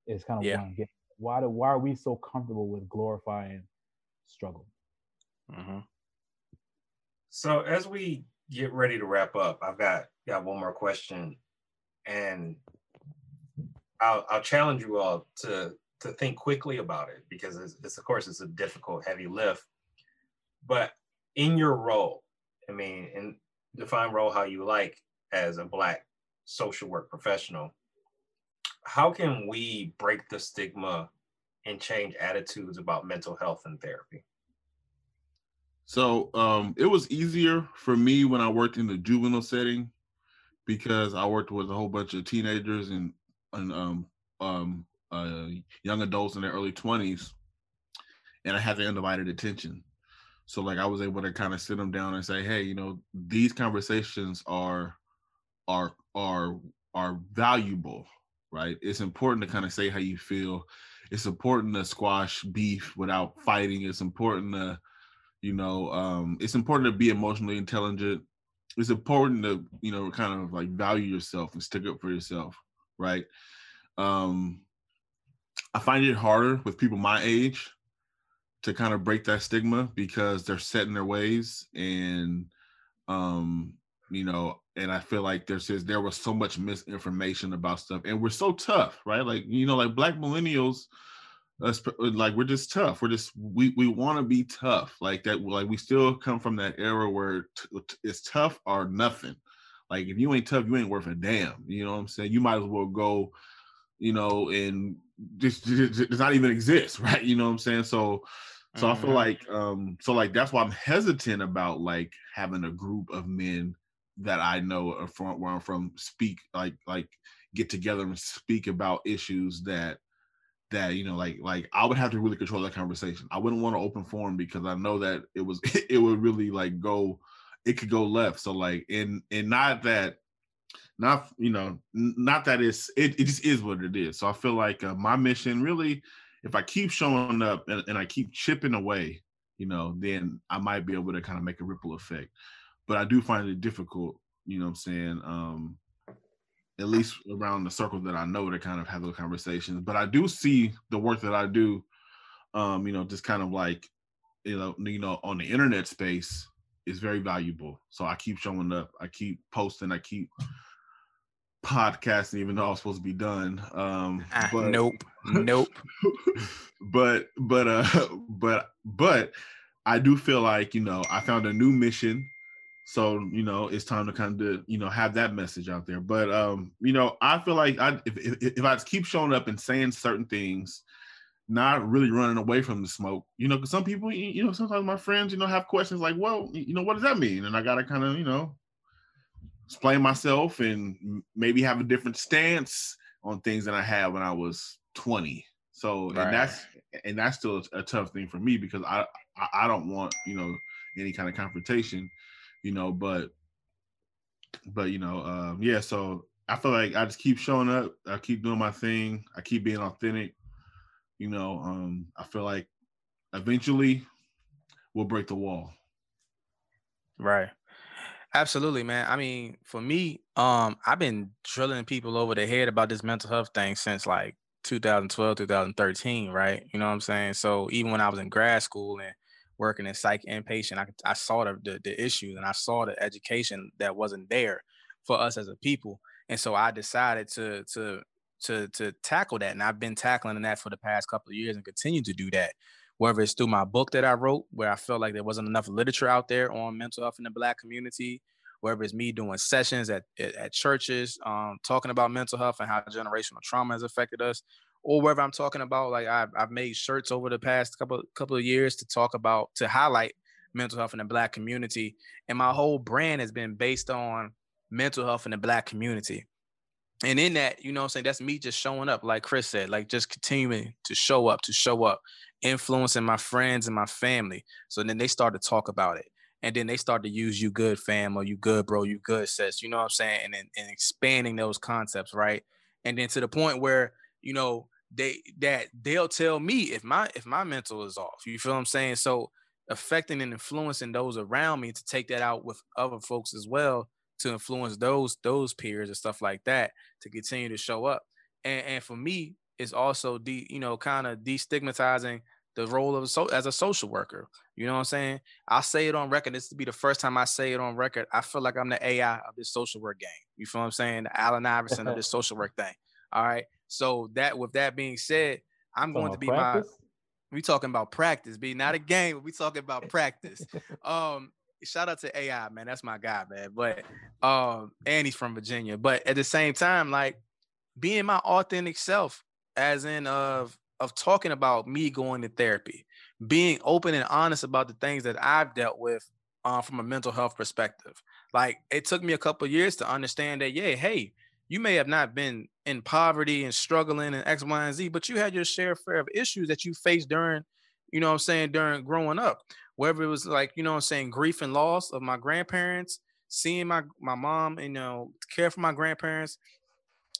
Is kind of yeah. what I'm getting. Why do why are we so comfortable with glorifying struggle? Mm-hmm. So as we get ready to wrap up, I've got got one more question, and I'll, I'll challenge you all to to think quickly about it because it's, it's, of course it's a difficult heavy lift. But in your role i mean and define role how you like as a black social work professional how can we break the stigma and change attitudes about mental health and therapy? So um, it was easier for me when i worked in the juvenile setting because i worked with a whole bunch of teenagers and and um, um, uh, young adults in their early 20s and I had their undivided attention. So like I was able to kind of sit them down and say, hey, you know, these conversations are are are are valuable, right? It's important to kind of say how you feel. It's important to squash beef without fighting. It's important to, you know, um, it's important to be emotionally intelligent. It's important to, you know, kind of like value yourself and stick up for yourself right? Um, I find it harder with people my age to kind of break that stigma because they're set in their ways and um you know and i feel like there's just there was so much misinformation about stuff and we're so tough right? Like you know like black millennials like we're just tough. We're just we we want to be tough. Like that like we still come from that era where t- it's tough or nothing like if you ain't tough, you ain't worth a damn. You know what I'm saying? You might as well go, you know, and just, just does not even exist, right? You know what I'm saying? So so mm-hmm. I feel mm-hmm. like um so like that's why I'm hesitant about like having a group of men that I know are from where I'm from speak like like get together and speak about issues that that you know like like I would have to really control that conversation. I wouldn't want to open forum because I know that it was it would really like go it could go left. So like, and and not that, not you know, not that it's it, it just is what it is. So I feel like uh, my mission really, if I keep showing up and, and I keep chipping away, you know, then I might be able to kind of make a ripple effect. But I do find it difficult, you know, I'm saying. Um, at least around the circle that I know to kind of have those conversations. But I do see the work that I do, um, you know, just kind of like, you know, you know, on the internet space, is very valuable. So I keep showing up. I keep posting. I keep podcasting, even though I was supposed to be done. Um, ah, but, nope, nope. but but uh, but but I do feel like you know I found a new mission. So you know it's time to kind of you know have that message out there. But um, you know I feel like I if if, if I keep showing up and saying certain things not really running away from the smoke. You know, because some people, you know, sometimes my friends, you know, have questions like, well, you know, what does that mean? And I got to kind of, you know, explain myself and maybe have a different stance on things than I had when I was 20. So, right. and that's, and that's still a, a tough thing for me because I, I, I don't want, you know, any kind of confrontation, you know, but, but, you know, um, yeah, so I feel like I just keep showing up. I keep doing my thing. I keep being authentic you know, um, I feel like eventually we'll break the wall. Right. Absolutely, man. I mean, for me, um, I've been drilling people over the head about this mental health thing since like 2012, 2013, right? You know what I'm saying? So even when I was in grad school and working in psych inpatient, I, I saw the, the, the issues and I saw the education that wasn't there for us as a people. And so I decided to to to to tackle that, and I've been tackling that for the past couple of years and continue to do that. Whether it's through my book that I wrote, where I felt like there wasn't enough literature out there on mental health in the Black community, whether it's me doing sessions at at, churches, um, talking about mental health and how generational trauma has affected us, or whether I'm talking about like I've, I've made shirts over the past couple couple of years to talk about to highlight mental health in the black community and my whole brand has been based on mental health in the black community and in that you know i'm saying that's me just showing up like chris said like just continuing to show up to show up influencing my friends and my family so then they start to talk about it and then they start to use you good fam or you good bro you good sis you know what i'm saying and, and, and expanding those concepts right and then to the point where you know they that they'll tell me if my if my mental is off. You feel what I'm saying? So affecting and influencing those around me to take that out with other folks as well to influence those those peers and stuff like that to continue to show up. And and for me, it's also de you know kind of destigmatizing the role of a so as a social worker. You know what I'm saying? I say it on record. This to be the first time I say it on record. I feel like I'm the AI of this social work game. You feel what I'm saying? The Allen Iverson of this social work thing. All right. So that with that being said, I'm going to be practice? my we talking about practice, be not a game, we talking about practice. um shout out to AI, man. That's my guy, man. But um, and he's from Virginia. But at the same time, like being my authentic self, as in of of talking about me going to therapy, being open and honest about the things that I've dealt with uh, from a mental health perspective. Like it took me a couple years to understand that, yeah, hey, you may have not been in poverty and struggling and X, Y, and Z, but you had your share fair of issues that you faced during, you know I'm saying, during growing up. Whether it was like, you know I'm saying, grief and loss of my grandparents, seeing my my mom, you know, care for my grandparents,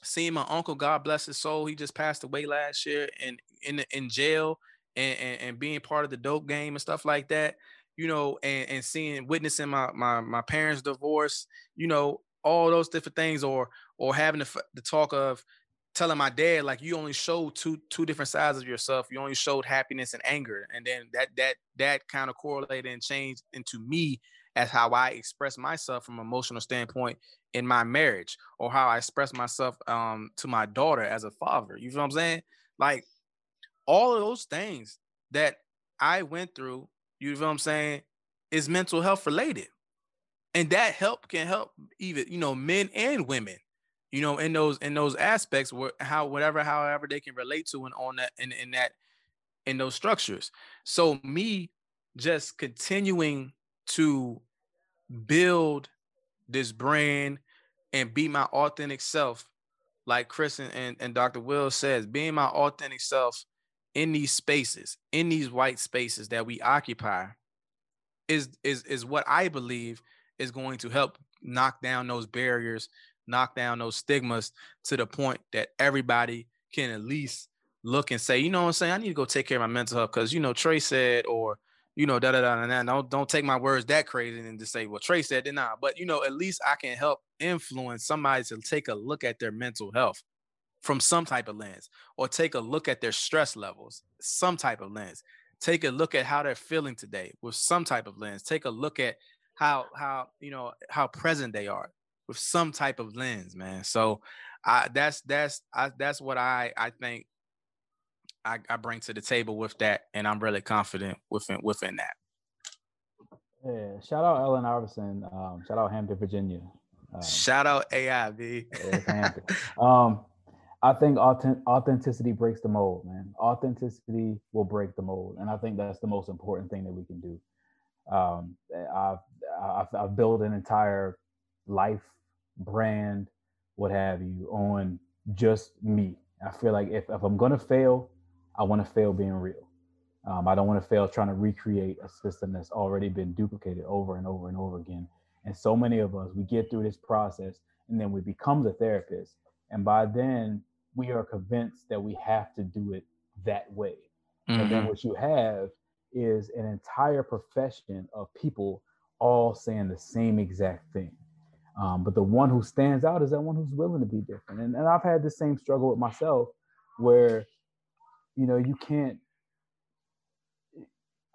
seeing my uncle, God bless his soul, he just passed away last year and in in jail and, and, and being part of the dope game and stuff like that you know, and, and seeing witnessing my my my parents' divorce, you know, all those different things, or or having the, the talk of telling my dad like you only showed two two different sides of yourself. You only showed happiness and anger. And then that that that kind of correlated and changed into me as how i express myself from emotional standpoint in my marriage or how i express myself um to my daughter as a father. You feel what i'm saying? Like all of those things that i went through you feel what i'm saying is mental health related. And that help can help even you know men and women you know in those in those aspects where how whatever however they can relate to and on that in, in that in those structures. So me just continuing to build this brand and be my authentic self like chris and, and, and dr will says being my authentic self in these spaces in these white spaces that we occupy is is is what i believe is going to help knock down those barriers knock down those stigmas to the point that everybody can at least look and say, you know what I'm saying? I need to go take care of my mental health because you know Trey said, or you know, da da da da. Don't don't take my words that crazy and just say, well, Trey said, then nah. But you know, at least I can help influence somebody to take a look at their mental health from some type of lens, or take a look at their stress levels, some type of lens. Take a look at how they're feeling today with some type of lens. Take a look at how how you know how present they are with some type of lens, man. So I that's that's I, that's what I I think I, I bring to the table with that, and I'm really confident within within that. Yeah, shout out Allen Iverson. Um, shout out Hampton, Virginia. Um, shout out AIB. um, I think authentic, authenticity breaks the mold, man. Authenticity will break the mold, and I think that's the most important thing that we can do. Um, I've, I've, I've built an entire life brand, what have you, on just me. I feel like if, if I'm gonna fail, I want to fail being real. Um, I don't want to fail trying to recreate a system that's already been duplicated over and over and over again. And so many of us, we get through this process and then we become the therapist. And by then, we are convinced that we have to do it that way. Mm-hmm. And then mm-hmm. what you have is an entire profession of people all saying the same exact thing. Um, but the one who stands out is that one who's willing to be different. And, and I've had the same struggle with myself where, you know, you can't,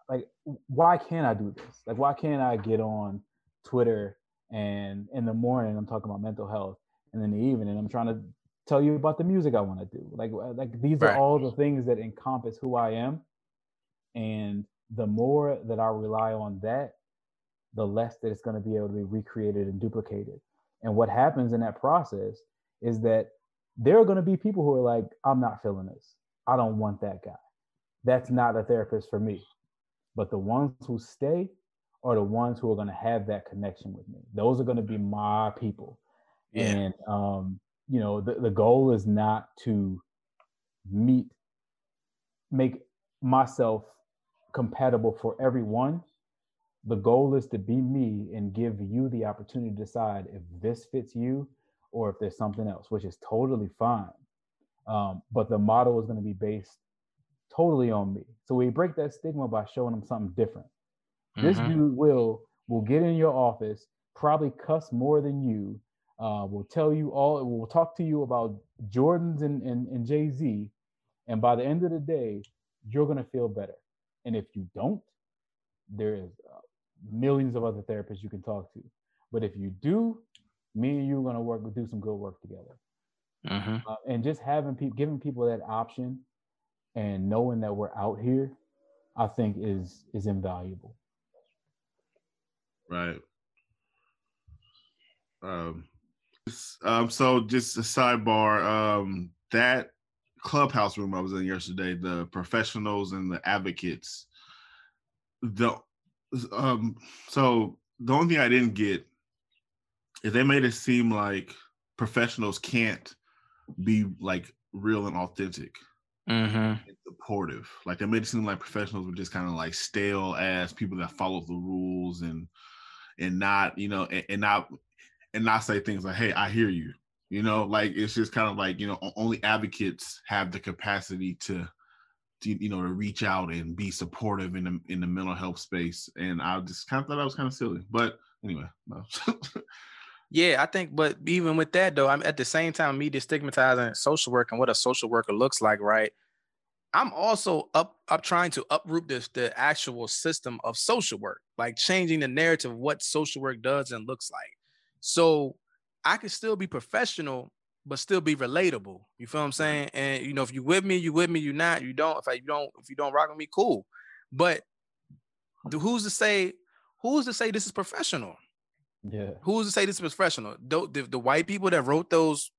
like, why can't I do this? Like, why can't I get on Twitter and in the morning I'm talking about mental health and in the evening I'm trying to tell you about the music I want to do. Like like these Right. are all the things that encompass who I am. And the more that I rely on that, the less that it's going to be able to be recreated and duplicated. And what happens in that process is that there are going to be people who are like, I'm not feeling this. I don't want that guy. That's not a therapist for me. But the ones who stay are the ones who are going to have that connection with me. Those are going to be my people. Yeah. And um, you know, the, the goal is not to meet, make myself compatible for everyone. The goal is to be me and give you the opportunity to decide if this fits you or if there's something else, which is totally fine. Um, but the model is going to be based totally on me. So we break that stigma by showing them something different. This Mhm. dude will will get in your office, probably cuss more than you, uh, will tell you all, will talk to you about Jordans and, and, and Jay Z. And by the end of the day, you're going to feel better. And if you don't, there is millions of other therapists you can talk to. But if you do, me and you are going to work, do some good work together. Mhm. Uh, and just having people, giving people that option and knowing that we're out here, I think is is invaluable. Right. Um, um, so just a sidebar. Um, that clubhouse room I was in yesterday, the professionals and the advocates. The um, so the only thing I didn't get is they made it seem like professionals can't be like real and authentic Mhm. and supportive. Like they made it seem like professionals were just kind of like stale as people that follow the rules and and not, you know, and, and not and not say things like, "Hey, I hear you." You know, like it's just kind of like you know, only advocates have the capacity to, to you know, to reach out and be supportive in the in the mental health space. And I just kind of thought that was kind of silly, but anyway, no. Yeah, I think, but even with that though, I'm at the same time me destigmatizing social work and what a social worker looks like, right? I'm also up up trying to uproot this the actual system of social work, like changing the narrative of what social work does and looks like. So I can still be professional, but still be relatable. You feel what I'm saying? And you know, if you with me, you with me, you not, you don't. If I, you don't, if you don't rock with me, cool. But the, who's to say? Who's to say this is professional? Yeah. who's to say this is professional? Tho- The, the white people that wrote those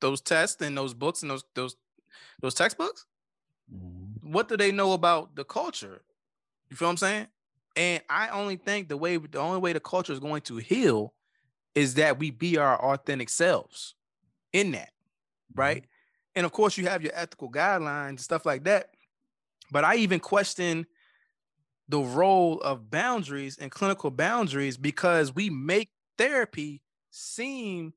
those tests and those books and those those those textbooks, Mhm. what do they know about the culture? You feel what I'm saying? And I only think the way the only way the culture is going to heal is that we be our authentic selves in that, mm-hmm. right? And of course, you have your ethical guidelines and stuff like that. But I even question the role of boundaries and clinical boundaries because we make therapy seem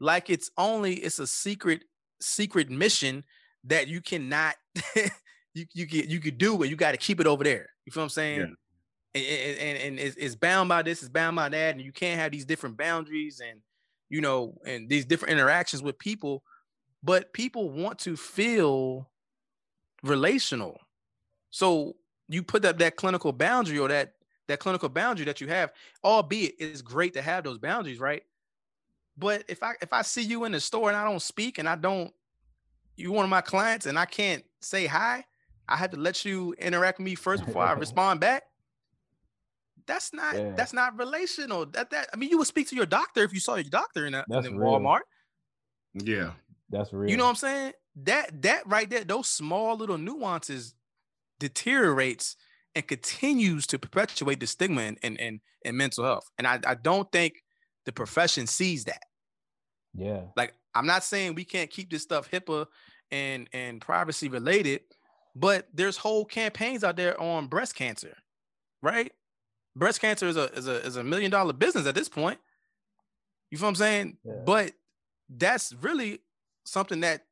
like it's only it's a secret secret mission that you cannot you you get you could do it. You got to keep it over there. You feel what i'm saying? And, and, and, and it's, it's bound by this it's bound by that and you can't have these different boundaries and you know and these different interactions with people but people want to feel relational so you put up that clinical boundary or that that clinical boundary that you have, albeit it's great to have those boundaries, right? But if I if I see you in the store and I don't speak and I don't, you one of my clients and I can't say hi, I have to let you interact with me first before I respond back. That's not Yeah. that's not relational. That that I mean, you would speak to your doctor if you saw your doctor in, a, That's in. Walmart. yeah. That's real. You know what I'm saying? That that right there, those small little nuances deteriorates and continues to perpetuate the stigma in, in, in, in mental health. And I, I don't think the profession sees that. Yeah. Like, I'm not saying we can't keep this stuff HIPAA and, and privacy related, but there's whole campaigns out there on breast cancer, right? Breast cancer is a is a is a million dollar business at this point. You feel what I'm saying? Yeah. But that's really something that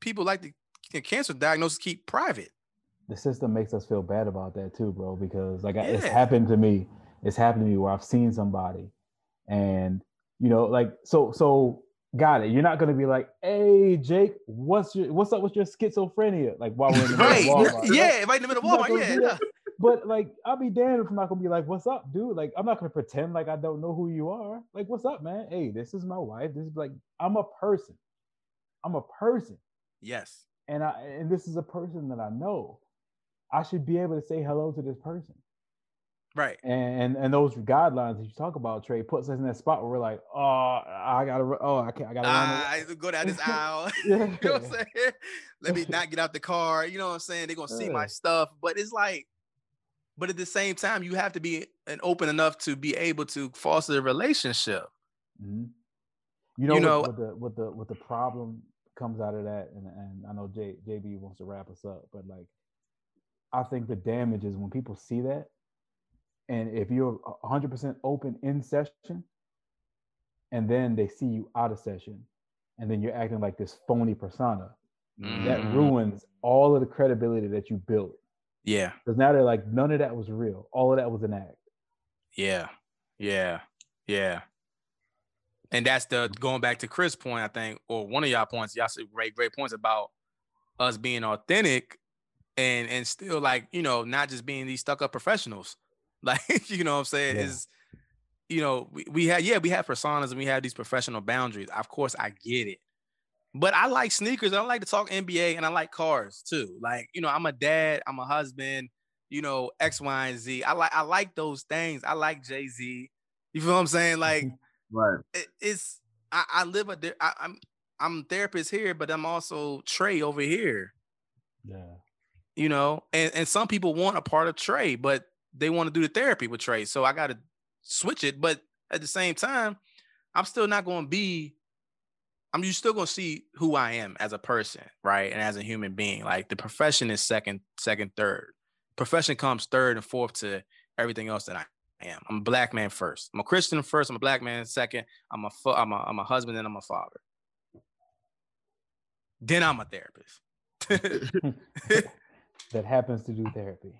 people like to the cancer diagnosis keep private. the system makes us feel bad about that too, bro. Because like I it's happened to me. It's happened to me where I've seen somebody, and you know, like so so got it. You're not gonna be like, hey Jake, what's your what's up with your schizophrenia? Like while we're in the middle of Right. Walmart. Yeah, right in the middle of Walmart. Yeah. Do yeah. that. But like, I'll be damned if I'm not gonna be like, "What's up, dude?" Like, I'm not gonna pretend like I don't know who you are. Like, "What's up, man? Hey, this is my wife. This is like, I'm a person. I'm a person. Yes. And I and this is a person that I know. I should be able to say hello to this person. Right. And and those guidelines that you talk about, Trey, puts us in that spot where we're like, oh, I gotta, oh, I can't, I gotta. Ah, I go down this aisle. you know what I'm saying? Let me not get out the car. You know what I'm saying? They're gonna see my stuff. But it's like, but at the same time, you have to be an open enough to be able to foster a relationship. Mhm. You know, You what, know- what the what the what the problem comes out of that, and and I know J, JB wants to wrap us up, but like, I think the damage is when people see that, and if you're 100 percent open in session, and then they see you out of session, and then you're acting like this phony persona, that Mhm. ruins all of the credibility that you built. Yeah. Because now they're like, none of that was real. All of that was an act. Yeah. Yeah. Yeah. And that's the going back to Chris' point, I think, or one of y'all points, y'all said great, great points about us being authentic and and still like, you know, not just being these stuck up professionals. Like, you know what I'm saying? Yeah. Is you know, we, we had yeah, we have personas and we have these professional boundaries. Of course, I get it. But I like sneakers. I like to talk NBA and I like cars too. Like, you know, I'm a dad, I'm a husband, you know, X, Y, and Z. I like I like those things. I like Jay-Z. You feel what I'm saying? Like Right. it- it's I, I live a ther- I, I'm I'm therapist here, but I'm also Trey over here. Yeah. You know, and and some people want a part of Trey, but they want to do the therapy with Trey. So I got to switch it. But at the same time, I'm still not going to be. I'm you still going to see who I am as a person, right, and as a human being. Like the profession is second, second, third. Profession comes third and fourth to everything else that I am. I'm a black man first. I'm a Christian first. I'm a black man second. I'm a fa- I'm a I'm a husband and I'm a father. Then I'm a therapist. that happens to do therapy.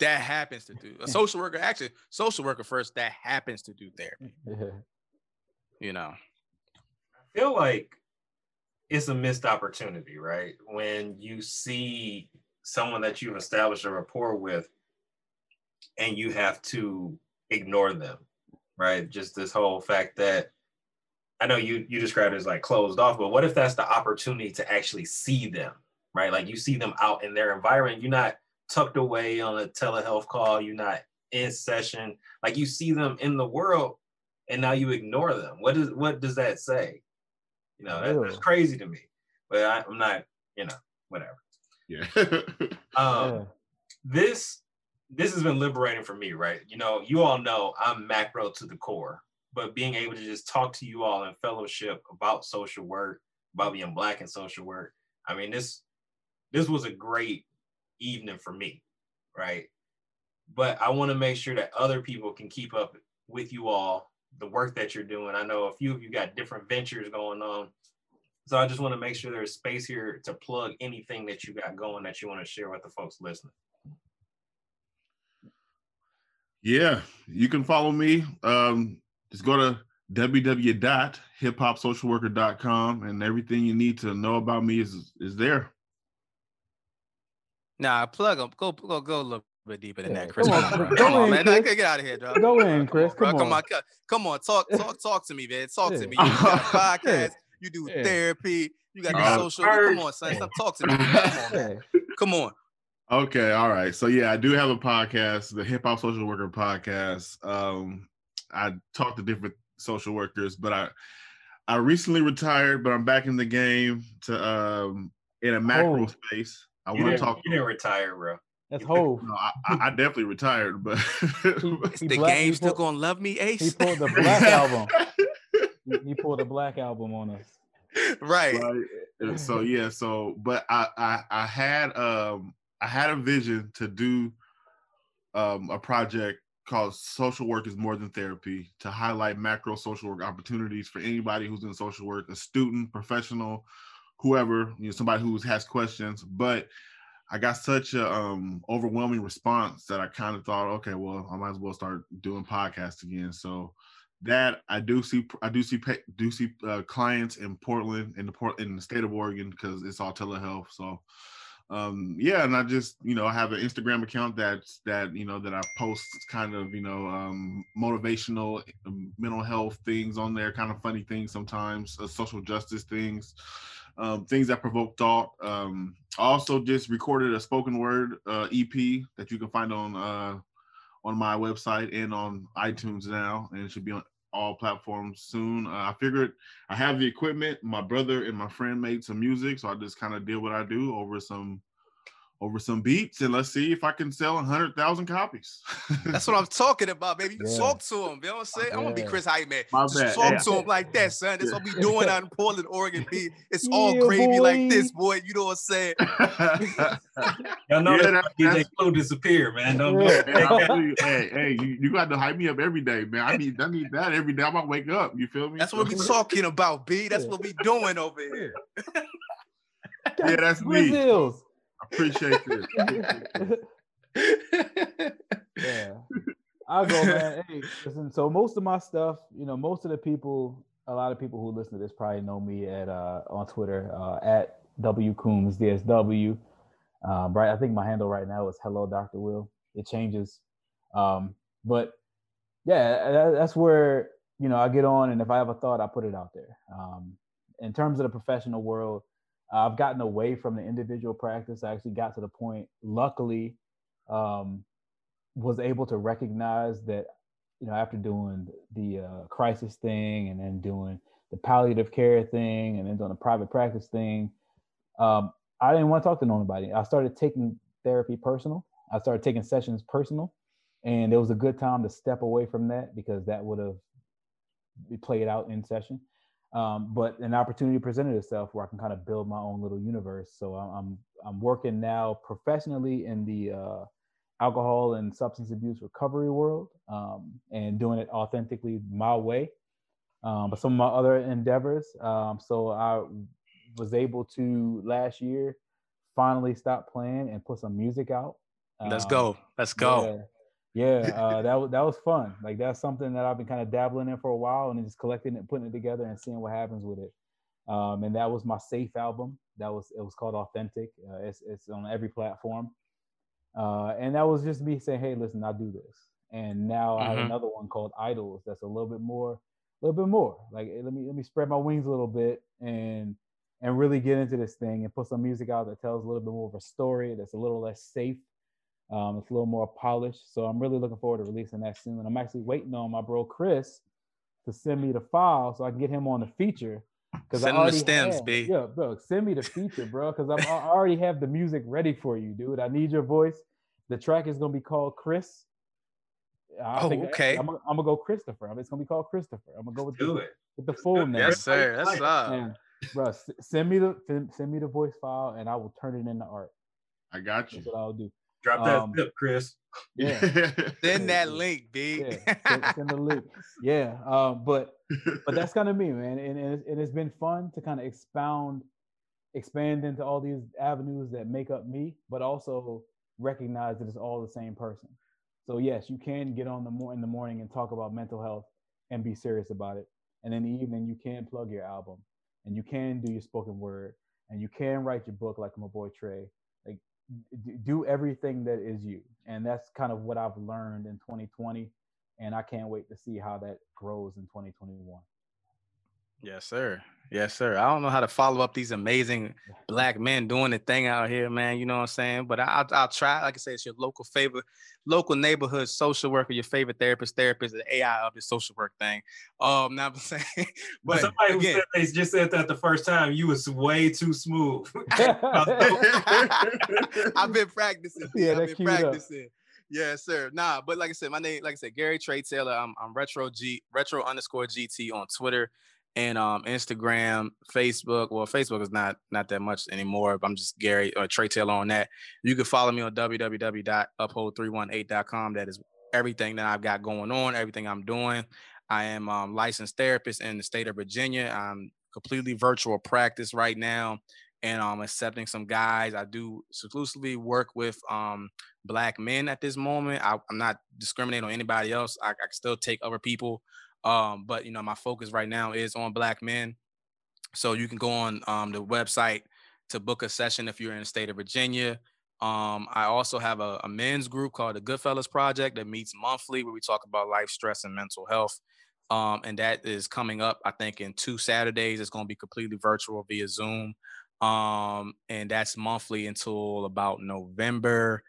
that happens to do a social worker. Actually, social worker first. That happens to do therapy. You know. I feel like it's a missed opportunity, right? When you see someone that you've established a rapport with and you have to ignore them, right? Just this whole fact that I know you you described it as like closed off, but what if that's the opportunity to actually see them, right? Like you see them out in their environment, you're not tucked away on a telehealth call, you're not in session, like you see them in the world and now you ignore them. What does what does that say? You know, that, that's crazy to me. But I, I'm not, you know, whatever. Yeah. Um, yeah. this this has been liberating for me, right? You know, you all know I'm macro to the core, but being able to just talk to you all in fellowship about social work, about being black in social work. I mean, this this was a great evening for me, right? But I want to make sure that other people can keep up with you all, the work that you're doing. I know a few of you got different ventures going on. So I just want to make sure there's space here to plug anything that you got going that you want to share with the folks listening. Yeah, you can follow me. Um, just go to www.hiphopsocialworker.com and everything you need to know about me is is there. Nah, plug them. Go go go a little bit deeper than Yeah, that, Chris. come Come on, on, bro. Come on, in, man. Chris. Get out of here, dog. Go in, Chris. bro. Come Come on. on, come on. Talk, talk, talk to me, man. Talk Yeah. to me. You got a podcast. You do Yeah. therapy. You got Uh, your social. Come on, son. Stop talk to me. Come on, man. Come on. Okay, all right. So yeah, I do have a podcast, the Hip Hop Social Worker Podcast. Um, I talk to different social workers, but I I recently retired, but I'm back in the game to um in a macro Oh. space. I want to talk. you didn't retire, bro. That's whole. No, I, I I definitely retired, but Is He the black- game he still gonna love me, Ace. He pulled the black album. He, he pulled the black album on us. right. right Uh, so yeah so but I, I i had um i had a vision to do um a project called social work is more than therapy to highlight macro social work opportunities for anybody who's in social work a student professional whoever you know somebody who has questions but i got such a um overwhelming response that i kind of thought okay well i might as well start doing podcasts again so that I do see I do see do see uh, clients in Portland in the port in the state of Oregon because it's all telehealth. So um yeah, and I just you know I have an Instagram account that's that you know that I post kind of you know um motivational um, mental health things on there, kind of funny things sometimes, uh, social justice things. Um, things that provoke thought. Um, I also just recorded a spoken word uh, EP that you can find on uh, on my website and on iTunes now, and it should be on all platforms soon. Uh, I figured I have the equipment. My brother and my friend made some music, so I just kind of did what I do over some over some beats and let's see if I can sell a hundred thousand copies. That's what I'm talking about, baby. Yeah. talk to him. You know what I'm saying? Yeah. I'm gonna be Chris Hype, man. My Just bad. talk yeah. to him like that, son. That's what we doing out in Portland, Oregon. B. It's all gravy boy. like this, boy. You know what I'm saying? Y'all know yeah, that DJ Clue disappear, man. Don't hey, hey, hey, you, you got to hype me up every day, man. I need I need that every day. I'm gonna wake up. You feel me? That's what we talking about, B. That's what we doing over here. yeah, that's me. Brazils appreciate this. yeah. I'll go, man. Hey, listen, so most of my stuff, you know, most of the people, a lot of people who listen to this probably know me at uh on Twitter, uh at W Coombs DSW. Um, right. I think my handle right now is hello Dr. Will. It changes. Um, but yeah, that, that's where you know I get on and if I have a thought, I put it out there. Um, in terms of the professional world, I've gotten away from the individual practice. I actually got to the point, luckily, um, was able to recognize that, you know, after doing the uh, crisis thing and then doing the palliative care thing and then doing the private practice thing, um, I didn't want to talk to nobody. I started taking therapy personal. I started taking sessions personal, and it was a good time to step away from that because that would have played out in session. Um, but an opportunity presented itself where I can kind of build my own little universe. So I'm I'm working now professionally in the uh, alcohol and substance abuse recovery world um, and doing it authentically my way. Um, but some of my other endeavors. Um, so I was able to last year finally stop playing and put some music out. Let's go. Um, Let's go yeah, uh, that was that was fun. Like that's something that I've been kind of dabbling in for a while, and just collecting it, putting it together, and seeing what happens with it. Um, and that was my safe album. That was it was called Authentic. Uh, it's it's on every platform. Uh, and that was just me saying, "Hey, listen, I'll do this." And now mm-hmm. I have mm-hmm. another one called Idols. That's a little bit more, a little bit more. Like let me let me spread my wings a little bit and and really get into this thing and put some music out that tells a little bit more of a story that's a little less safe um, it's a little more polished. So I'm really looking forward to releasing that soon. And I'm actually waiting on my bro Chris to send me the file so I can get him on the feature. Cause send I him the stems, have, B. Yeah, bro, send me the feature, bro. Because I already have the music ready for you, dude. I need your voice. The track is gonna be called Chris. I oh, okay. I'm, I'm, gonna go Christopher. It's gonna be called Christopher. I'm gonna go with Do the, it. with the full name. Yes, sir. That's up. bro, send me the send me the voice file, and I will turn it into art. I got you. That's what I'll do. Drop that um, tip, Chris. Yeah. send that link, B. Yeah, send, send, the link. Yeah. Um, but but that's kind of me, man. And, and, it's, and it's been fun to kind of expound, expand into all these avenues that make up me, but also recognize that it's all the same person. So yes, you can get on the more in the morning and talk about mental health and be serious about it. And in the evening, you can plug your album and you can do your spoken word and you can write your book like my boy Trey do everything that is you. And that's kind of what i've learned in 2020 and i can't wait to see how that grows in 2021 yes sir. Yes sir. I don't know how to follow up these amazing black men doing the thing out here man you know what i'm saying? But I, will I'll try like i said it's your local favorite local neighborhood social worker your favorite therapist therapist the ai of the social work thing. Um now i'm saying but, but somebody again, who said they just said that the first time you was way too smooth. I've been practicing. Yeah i've been practicing up. Yes, sir. Nah, but like I said, my name, like I said, Gary Trey Taylor. I'm, I'm retro G retro underscore GT on Twitter and um, Instagram, Facebook. Well, Facebook is not not that much anymore. I'm just Gary or uh, Trey Taylor on that. You can follow me on www.uphold318.com. That is everything that I've got going on, everything I'm doing. I am um, licensed therapist in the state of Virginia. I'm completely virtual practice right now, and I'm accepting some guys. I do exclusively work with um, black men at this moment. I, am not discriminating on anybody else. I, I still take other people um, but you know, my focus right now is on black men. So you can go on um, the website to book a session if you're in the state of Virginia. Um, I also have a, a, men's group called the Goodfellas Project that meets monthly where we talk about life, stress, and mental health. Um, and that is coming up, I think, in two Saturdays. It's going to be completely virtual via Zoom. Um, and that's monthly until about November.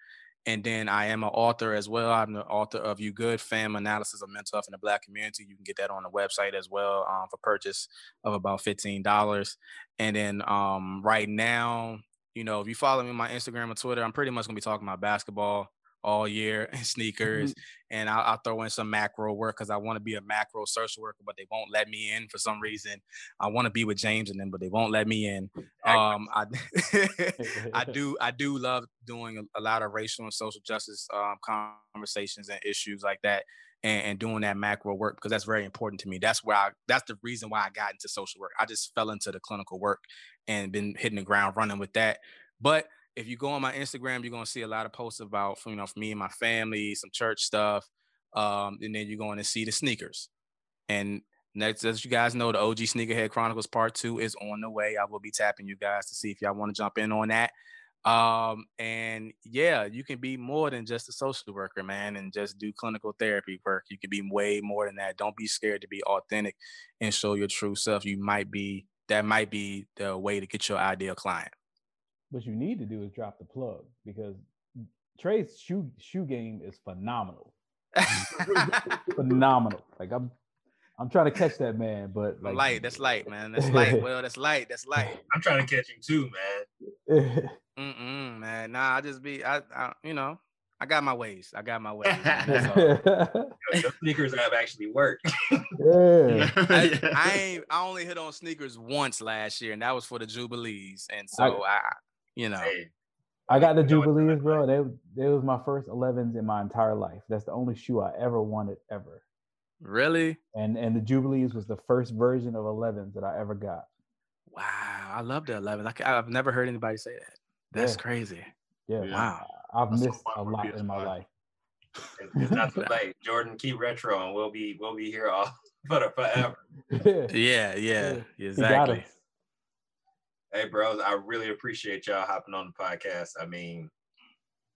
And then I am an author as well. I'm the author of You Good Fam Analysis of Mental Health in the Black Community. You can get that on the website as well um, for purchase of about $15. And then um, right now, you know, if you follow me on my Instagram or Twitter, I'm pretty much gonna be talking about basketball all year and sneakers, mm-hmm. and I'll, I'll, throw in some macro work because I want to be a macro social worker, but they won't let me in for some reason. I want to be with James and them, but they won't let me in. Um, I I do I do love doing a, a, lot of racial and social justice um, conversations and issues like that. And, and doing that macro work because that's very important to me. That's where I. That's the reason why I got into social work. I just fell into the clinical work and been hitting the ground running with that. But if you go on my Instagram, you're gonna see a lot of posts about you know for me and my family, some church stuff, um, and then you're going to see the sneakers. And next, as you guys know, the OG Sneakerhead Chronicles Part Two is on the way. I will be tapping you guys to see if y'all want to jump in on that. Um, and yeah, you can be more than just a social worker, man, and just do clinical therapy work. You can be way more than that. Don't be scared to be authentic and show your true self. You might be that might be the way to get your ideal client. What you need to do is drop the plug because Trey's shoe shoe game is phenomenal. phenomenal. Like I'm I'm trying to catch that man, but like light, that's light, man. That's light. well, that's light. That's light. I'm trying to catch him too, man. Mm-mm, man. Nah, I just be I, I you know, I got my ways. I got my ways. the sneakers have actually worked. yeah. I, I, ain't. I only hit on sneakers once last year, and that was for the Jubilees. And so I, I you know, hey, I got the Jubilees, bro. They they was my first 11s in my entire life. That's the only shoe I ever wanted ever. Really? And and the Jubilees was the first version of 11s that I ever got. Wow, I love the 11s. I, have never heard anybody say that. That's yeah. crazy. Yeah. Wow. I've That's missed so a lot in my life. It's not too late. Jordan, keep retro, and we'll be we'll be here all for forever. yeah, yeah, exactly. Hey, bros, I really appreciate y'all hopping on the podcast. I mean,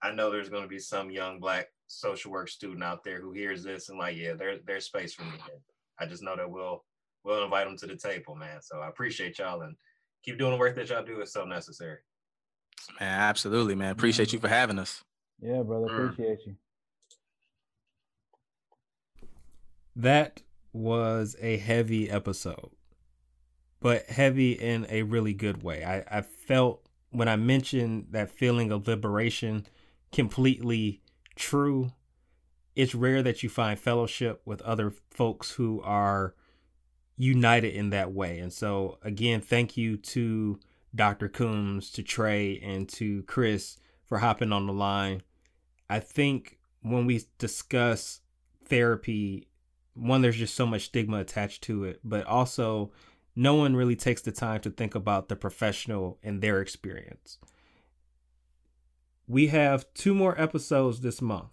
I know there's going to be some young black social work student out there who hears this and like, yeah, there, there's space for me. I just know that we'll we'll invite them to the table, man. So I appreciate y'all and keep doing the work that y'all do. It's so necessary. Man, absolutely, man. Appreciate you for having us. Yeah, brother. Mm. Appreciate you. That was a heavy episode, but heavy in a really good way. I, I felt when I mentioned that feeling of liberation completely true. It's rare that you find fellowship with other folks who are united in that way. And so, again, thank you to Dr. Coombs, to Trey, and to Chris for hopping on the line. I think when we discuss therapy, one, there's just so much stigma attached to it, but also no one really takes the time to think about the professional and their experience. We have two more episodes this month.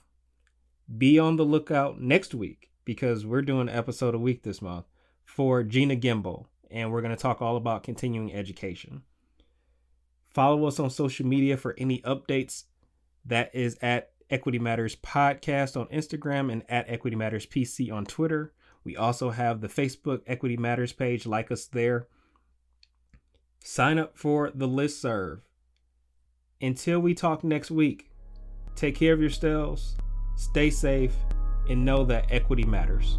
Be on the lookout next week because we're doing an episode a week this month for Gina Gimbel, and we're going to talk all about continuing education. Follow us on social media for any updates. That is at Equity Matters Podcast on Instagram and at Equity Matters PC on Twitter. We also have the Facebook Equity Matters page. Like us there. Sign up for the list serve. Until we talk next week, take care of yourselves, stay safe, and know that equity matters.